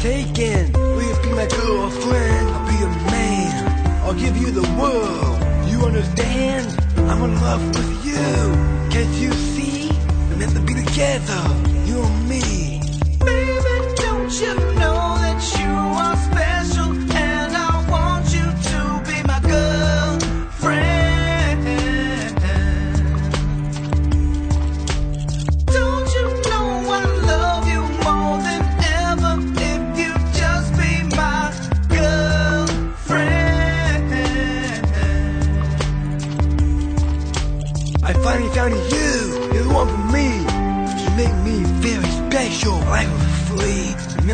[SPEAKER 11] taking. Will you be my girlfriend? I'll be your man. I'll give you the world. You understand? I'm in love with you. Can't you see? We're meant to be together. You and me.
[SPEAKER 10] Baby, don't you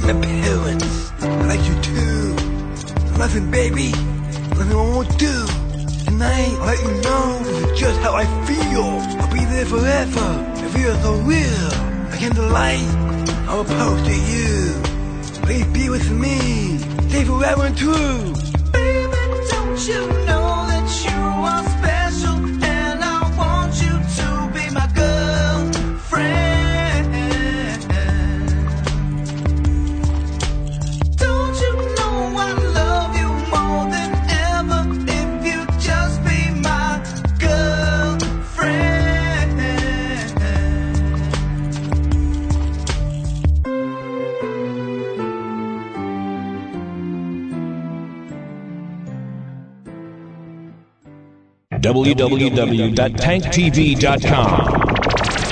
[SPEAKER 11] Parents. I like you too. Listen, baby. Nothing I won't do. Tonight, I'll let you know just how I feel. I'll be there forever. It feels so real. I can't lie. I'll propose to you. Please be with me. Stay forever and true.
[SPEAKER 10] Baby, don't you know
[SPEAKER 1] www.tanktv.com.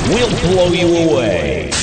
[SPEAKER 1] We'll blow you away.